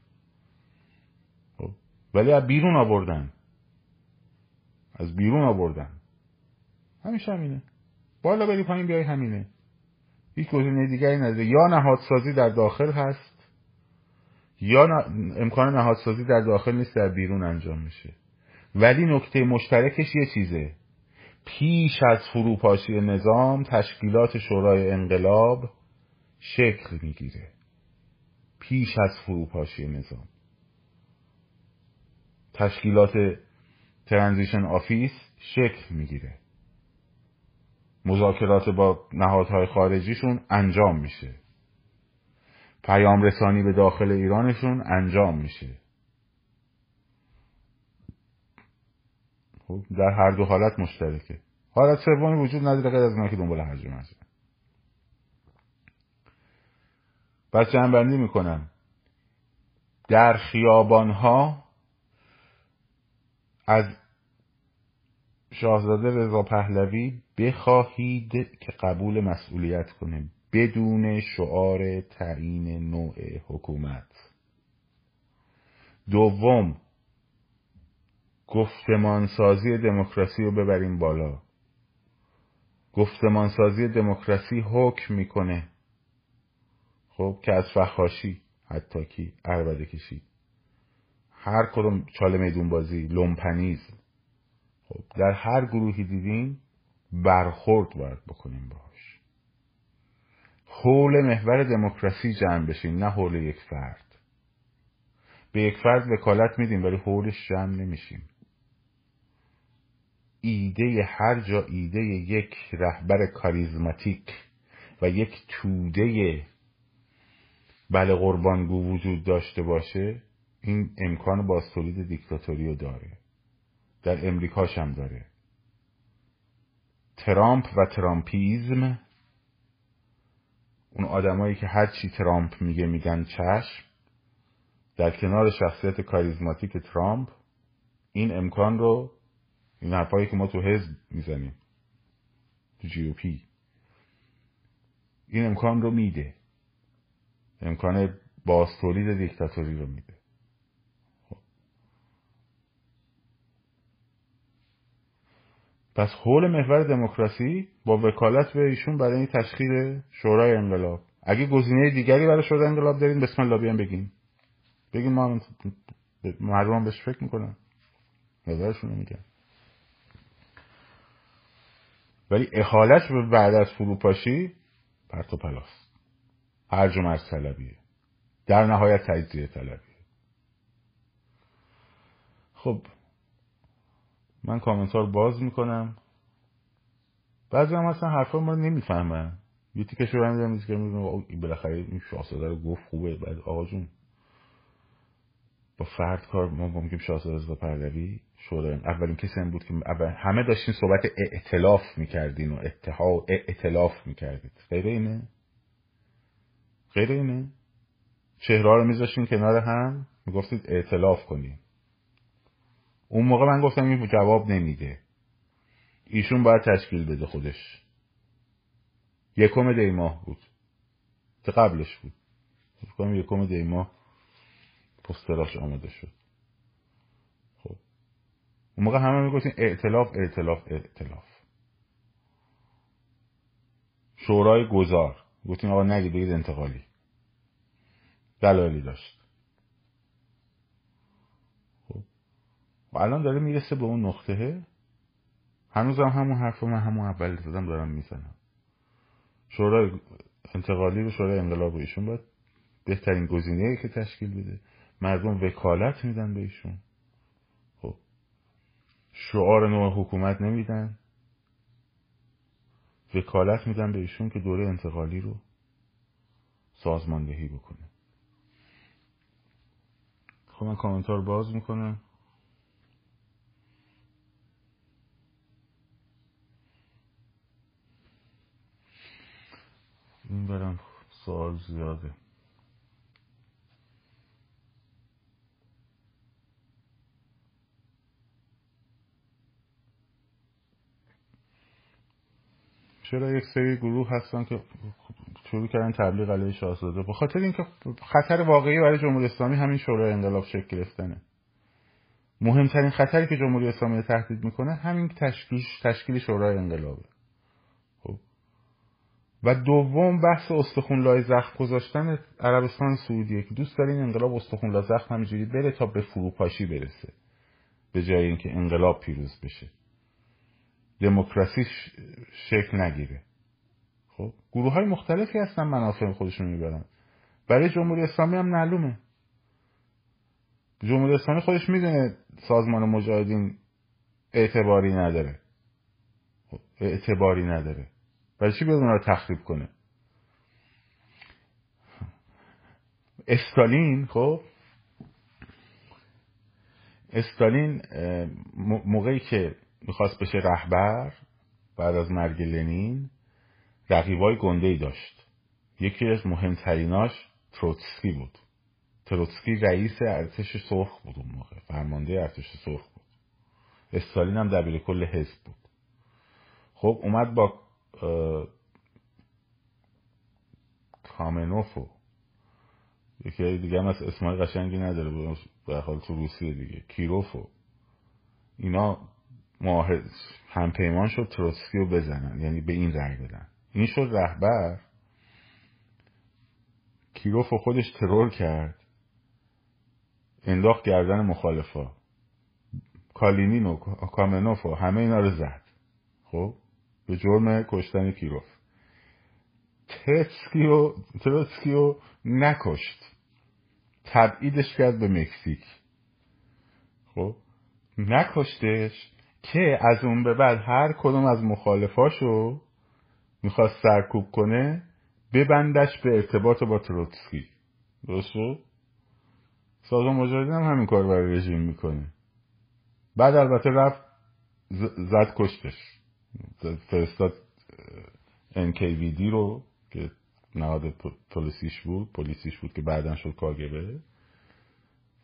خب. ولی از بیرون آوردن. از بیرون آوردن. همیشه همینه. بالا بری پایین بیای همینه. هیچ گزینه دیگری نداره. یا نهادسازی در داخل هست یا امکان نهادسازی در داخل نیست در بیرون انجام میشه. ولی نکته مشترکش یه چیزه. پیش از فروپاشی نظام تشکیلات شورای انقلاب شکل می‌گیره. پیش از فروپاشی نظام. تشکیلات transition office شکل می‌گیره. مذاکرات با نهادهای خارجیشون انجام میشه. پیام رسانی به داخل ایرانشون انجام میشه. خب در هر دو حالت مشترکه. حالت سومی وجود نداره غیر از که دنبال هر مرج پس جنبندی می‌کنم. در خیابان ها از شاهزاده رضا پهلوی بخواهید که قبول مسئولیت کنه بدون شعار تعیین نوع حکومت. دوم گفتمانسازی دموکراسی رو ببریم بالا. گفتمانسازی دموکراسی حکم می‌کنه. خب که از فخاشی حتی کی عربده کشی. هر کدوم چاله میدون بازی لومپنیز. خب در هر گروهی دیدیم برخورد باید بکنیم باش حول محور دموکراسی جمع بشین نه حول یک فرد. به یک فرد وکالت میدیم ولی حولش جمع نمیشیم. ایده هر جا ایده یک رهبر کاریزماتیک و یک توده بله قربانگو وجود داشته باشه این امکان باز تولید دیکتاتوری رو داره. در امریکاش هم داره. ترامپ و ترامپیزم اون آدمایی که هر چی ترامپ میگه میگن چشم در کنار شخصیت کاریزماتیک ترامپ این امکان رو این حرفایی که ما تو حزب می‌زنیم تو جی پی. این امکان رو میده. امکان باز تولید دیکتاتوری رو میده. پس حول محور دموکراسی با وکالت به ایشون برای این تشکیل شورای انقلاب. اگه گزینه دیگری برای شورای انقلاب دارین بسم الله بیان بگین. بگین ما مردم بهش فکر می‌کنن نظرشون میگن ولی احالش به بعد از فروپاشی پرت و پلاس. هرج و مرز طلبیه. در نهایت تجزیه طلبیه. خب من کامنت رو باز می‌کنم. بعضی هم اصلا حرفا ما نمی‌فهمن. یه تیکش رو هم که میگم بالاخره این شاهزاده رو گفت خوبه. بعد آقا جون فرد کار ما ممکن شاهزاده رضا پهلوی شورای اولین کسی هم بود که همه داشتین صحبت ائتلاف می‌کردین و اتحاد ائتلاف می‌کردید. غیر اینه؟ غیر اینه؟ چهره رو میذاشتین کنار هم می‌گفتید ائتلاف کنیم. اون موقع من گفتم این جواب نمیده. ایشون باید تشکیل بده خودش. یکم دی ماه بود قبلش بود. یکم دی ماه پستراش آماده شد. خب. اون موقع همه می‌گفتین ائتلاف ائتلاف ائتلاف شورای گذار. گفتین آقا نگید بگید انتقالی. دلالی داشت. و الان داره می‌رسه به اون نقطه. هنوزم همون حرف من همون اول زدم دارم می‌زنم. شورای انتقالی و شورای انقلاب ایشون باید بهترین گزینه که تشکیل بده. مردم وکالت میدن به ایشون. خب. شعار نوع حکومت نمیدن. وکالت میدن به ایشون که دوره انتقالی رو سازماندهی بکنه. خب من کامنتار باز می‌کنم. این برم. سوال زیاده. چرا یک سری گروه هستن که شروع کردن تبلیغ علیه شاهزاده؟ به خاطر اینکه خطر واقعی برای جمهوری اسلامی همین شورای انقلاب شکل گرفتنه. مهمترین خطری که جمهوری اسلامی تهدید می‌کنه همین تشکیل تشکیل شورای انقلابه. و دوم بحث استخون لای زخم گذاشتن عربستان سعودیه که دوست داره این انقلاب استخون لای زخم همینجوری بره تا به فروپاشی برسه. به جای اینکه انقلاب پیروز بشه. دموکراسی شکل نگیره. خب گروه های مختلفی هستن منافع خودشون می‌برن. برای جمهوری اسلامی هم معلومه. جمهوری اسلامی خودش می‌دونه سازمان مجاهدین اعتباری نداره. خب، اعتباری نداره. برای چی بیاد رو تخریب کنه؟ استالین خب. استالین موقعی که می‌خواست بشه رهبر بعد از مرگ لنین رقیبای گنده ای داشت. یکی از مهمتریناش تروتسکی بود. تروتسکی رئیس ارتش سرخ بود اون موقع فرمانده ارتش سرخ بود. استالین هم دبیر کل حزب بود. خب اومد با کامنوفو یکی دیگه هم از اسمای قشنگی نداره به حال تو روسیه دیگه کیروفو اینا هم همپیمان شد تروتسکی رو بزنن. یعنی به این رنگ بدن. این شد رهبر. کیروف خودش ترور کرد. انداخت گردن مخالفا. کالینین و کامنوف و همه اینا رو زد. خب؟ به جرم کشتن کیروف. ترسکی و نکشت. تبعیدش کرد به مکزیک. خب؟ نکشتش. که از اون به بعد هر کدوم از مخالفاشو می‌خواست سرکوب کنه ببندش به ارتباط با تروتسکی. درست سازمان مجاهدین هم همین کار برای رژیم می‌کنه. بعد البته رفت زد کشتش. فرستاد NKVD رو که نهاد پلیسیش بود پلیسیش بود که بعدا شد کاگبه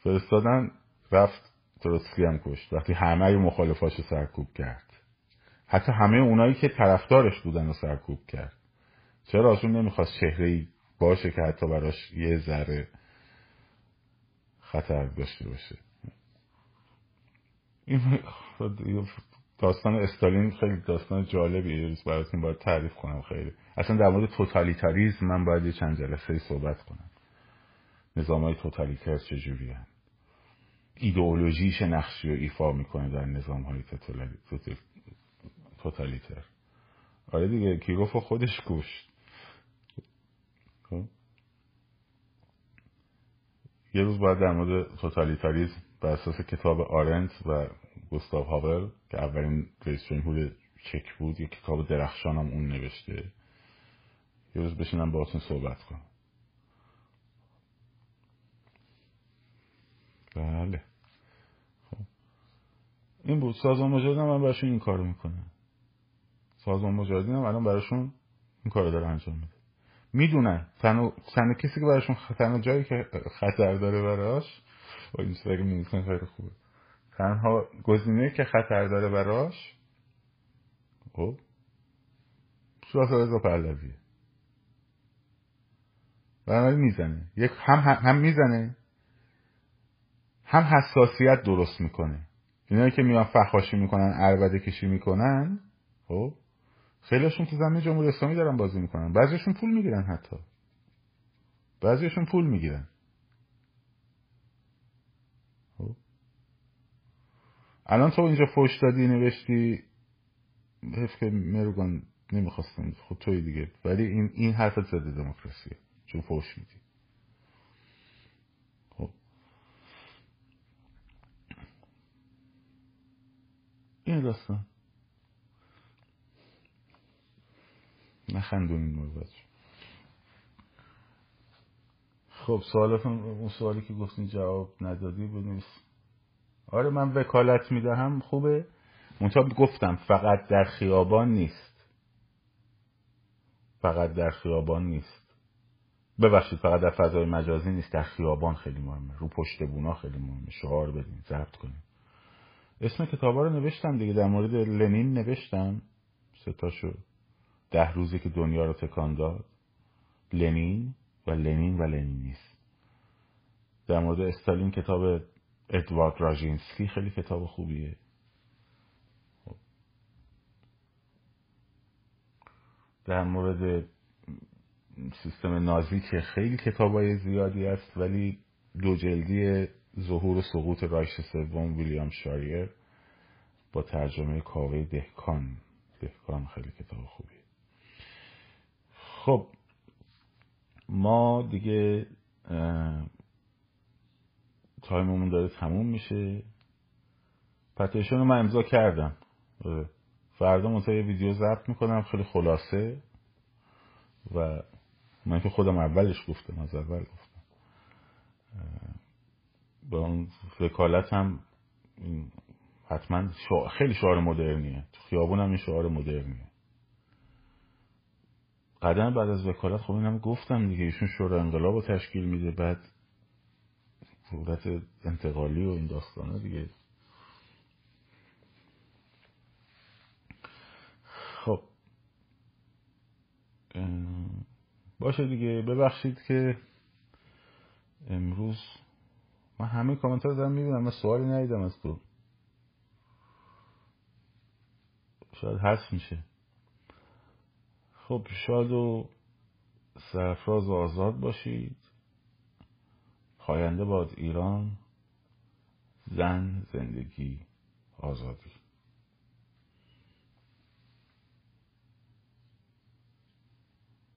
فرستادن رفت تروتسکی هم کشت. وقتی همه مخالفاش سرکوب کرد. حتی همه اونایی که طرفدارش بودن و سرکوب کرد. چرا ازون نمی‌خواست چهره باشه که حتی براش یه ذره خطر داشته باشه؟ این داستان استالین خیلی داستان جالبیه. روز براتون باید تعریف کنم. خیلی. اصلا در مورد توتالیتاریزم من باید یه چند جلسه صحبت کنم. نظام های توتالیتر چجوری هن ایدئولوژیش نقشی رو ایفا می‌کنه در نظام های توتالیتر. آره دیگه کیروف خودش کشت خب؟ یه روز باید در مورد توتالیتاریزم بر اساس کتاب آرنت و گوستاو هاول که اولین رئیس جمهور چک بود یه کتاب درخشان هم اون نوشته. یه روز بشینم باهاتون صحبت کنم. بله. این بود. سازمان مجاهدین هم براشون این کارو می‌کنه. سازمان مجاهدین هم الان براشون این کارو داره انجام میده. می‌دونن. تنها تنها کسی که براشون تنها جایی که خطر داره براش با این سری خیلی خوبه. تنها گزینه که خطر داره براش خب؟ شاه رضا پهلویه. بنابراین می‌زنه. یک هم, هم می‌زنه. هم حساسیت درست می‌کنه. اینایی که میان فخاشی می‌کنن عربده کشی می‌کنن خب؟ خیلیشون تو زمین جمهوری اسلامی دارن بازی می‌کنن. بعضیشون پول می‌گیرن حتی. بعضیشون پول می‌گیرن. خب؟ الان تو اینجا فوش دادی نوشتی حیف که مروگان نمی‌خواستم. خود خب توی دیگه. ولی این این حرفت زده دموکراسیه. چون فوش میدی خب این داستان نخندونین مروت خب سوالاتون اون سوالی که گفتین جواب ندادی بنویس. آره من وکالت می‌دهم خوبه. منتها گفتم فقط در خیابان نیست. فقط در خیابان نیست. ببخشید فقط در فضای مجازی نیست. در خیابان خیلی مهمه. رو پشت بونا خیلی مهمه. شعار بدین ضبط کنیم اسم کتابا رو نوشتم دیگه در مورد لنین نوشتم. ستاشو ده روزی که دنیا رو تکان داد. لنین و لنین و لنینیست. در مورد استالین کتاب ادوارد راژینسکی خیلی کتاب خوبیه. در مورد سیستم نازی که خیلی کتاب زیادی است ولی دو جلدی ظهور و سقوط رایش سوم ویلیام شایرر با ترجمه کاوه دهکان. دهکان خیلی کتاب خوبیه خب ما دیگه time مون داره تموم میشه. petition رو من امضا کردم. آره. فردا منتها یه ویدیو ضبط می‌کنم. خیلی خلاصه. و من که خودم اولش گفتم از اول گفتم. با اون وکالت هم حتما خیلی شعار مدرنیه. تو خیابون هم این شعار مدرنیه. قدم بعد از وکالت خب اینم گفتم دیگه ایشون شورای انقلاب رو تشکیل میده بعد صورت انتقالی و این داستانه دیگه. خب. باشه دیگه. ببخشید که امروز من همه کامنت ها دارم می‌بینم من سوالی ندیدم از تو. شاید هست میشه. خب شاد و سرفراز و آزاد باشید. پاینده باد ایران زن زندگی آزادی.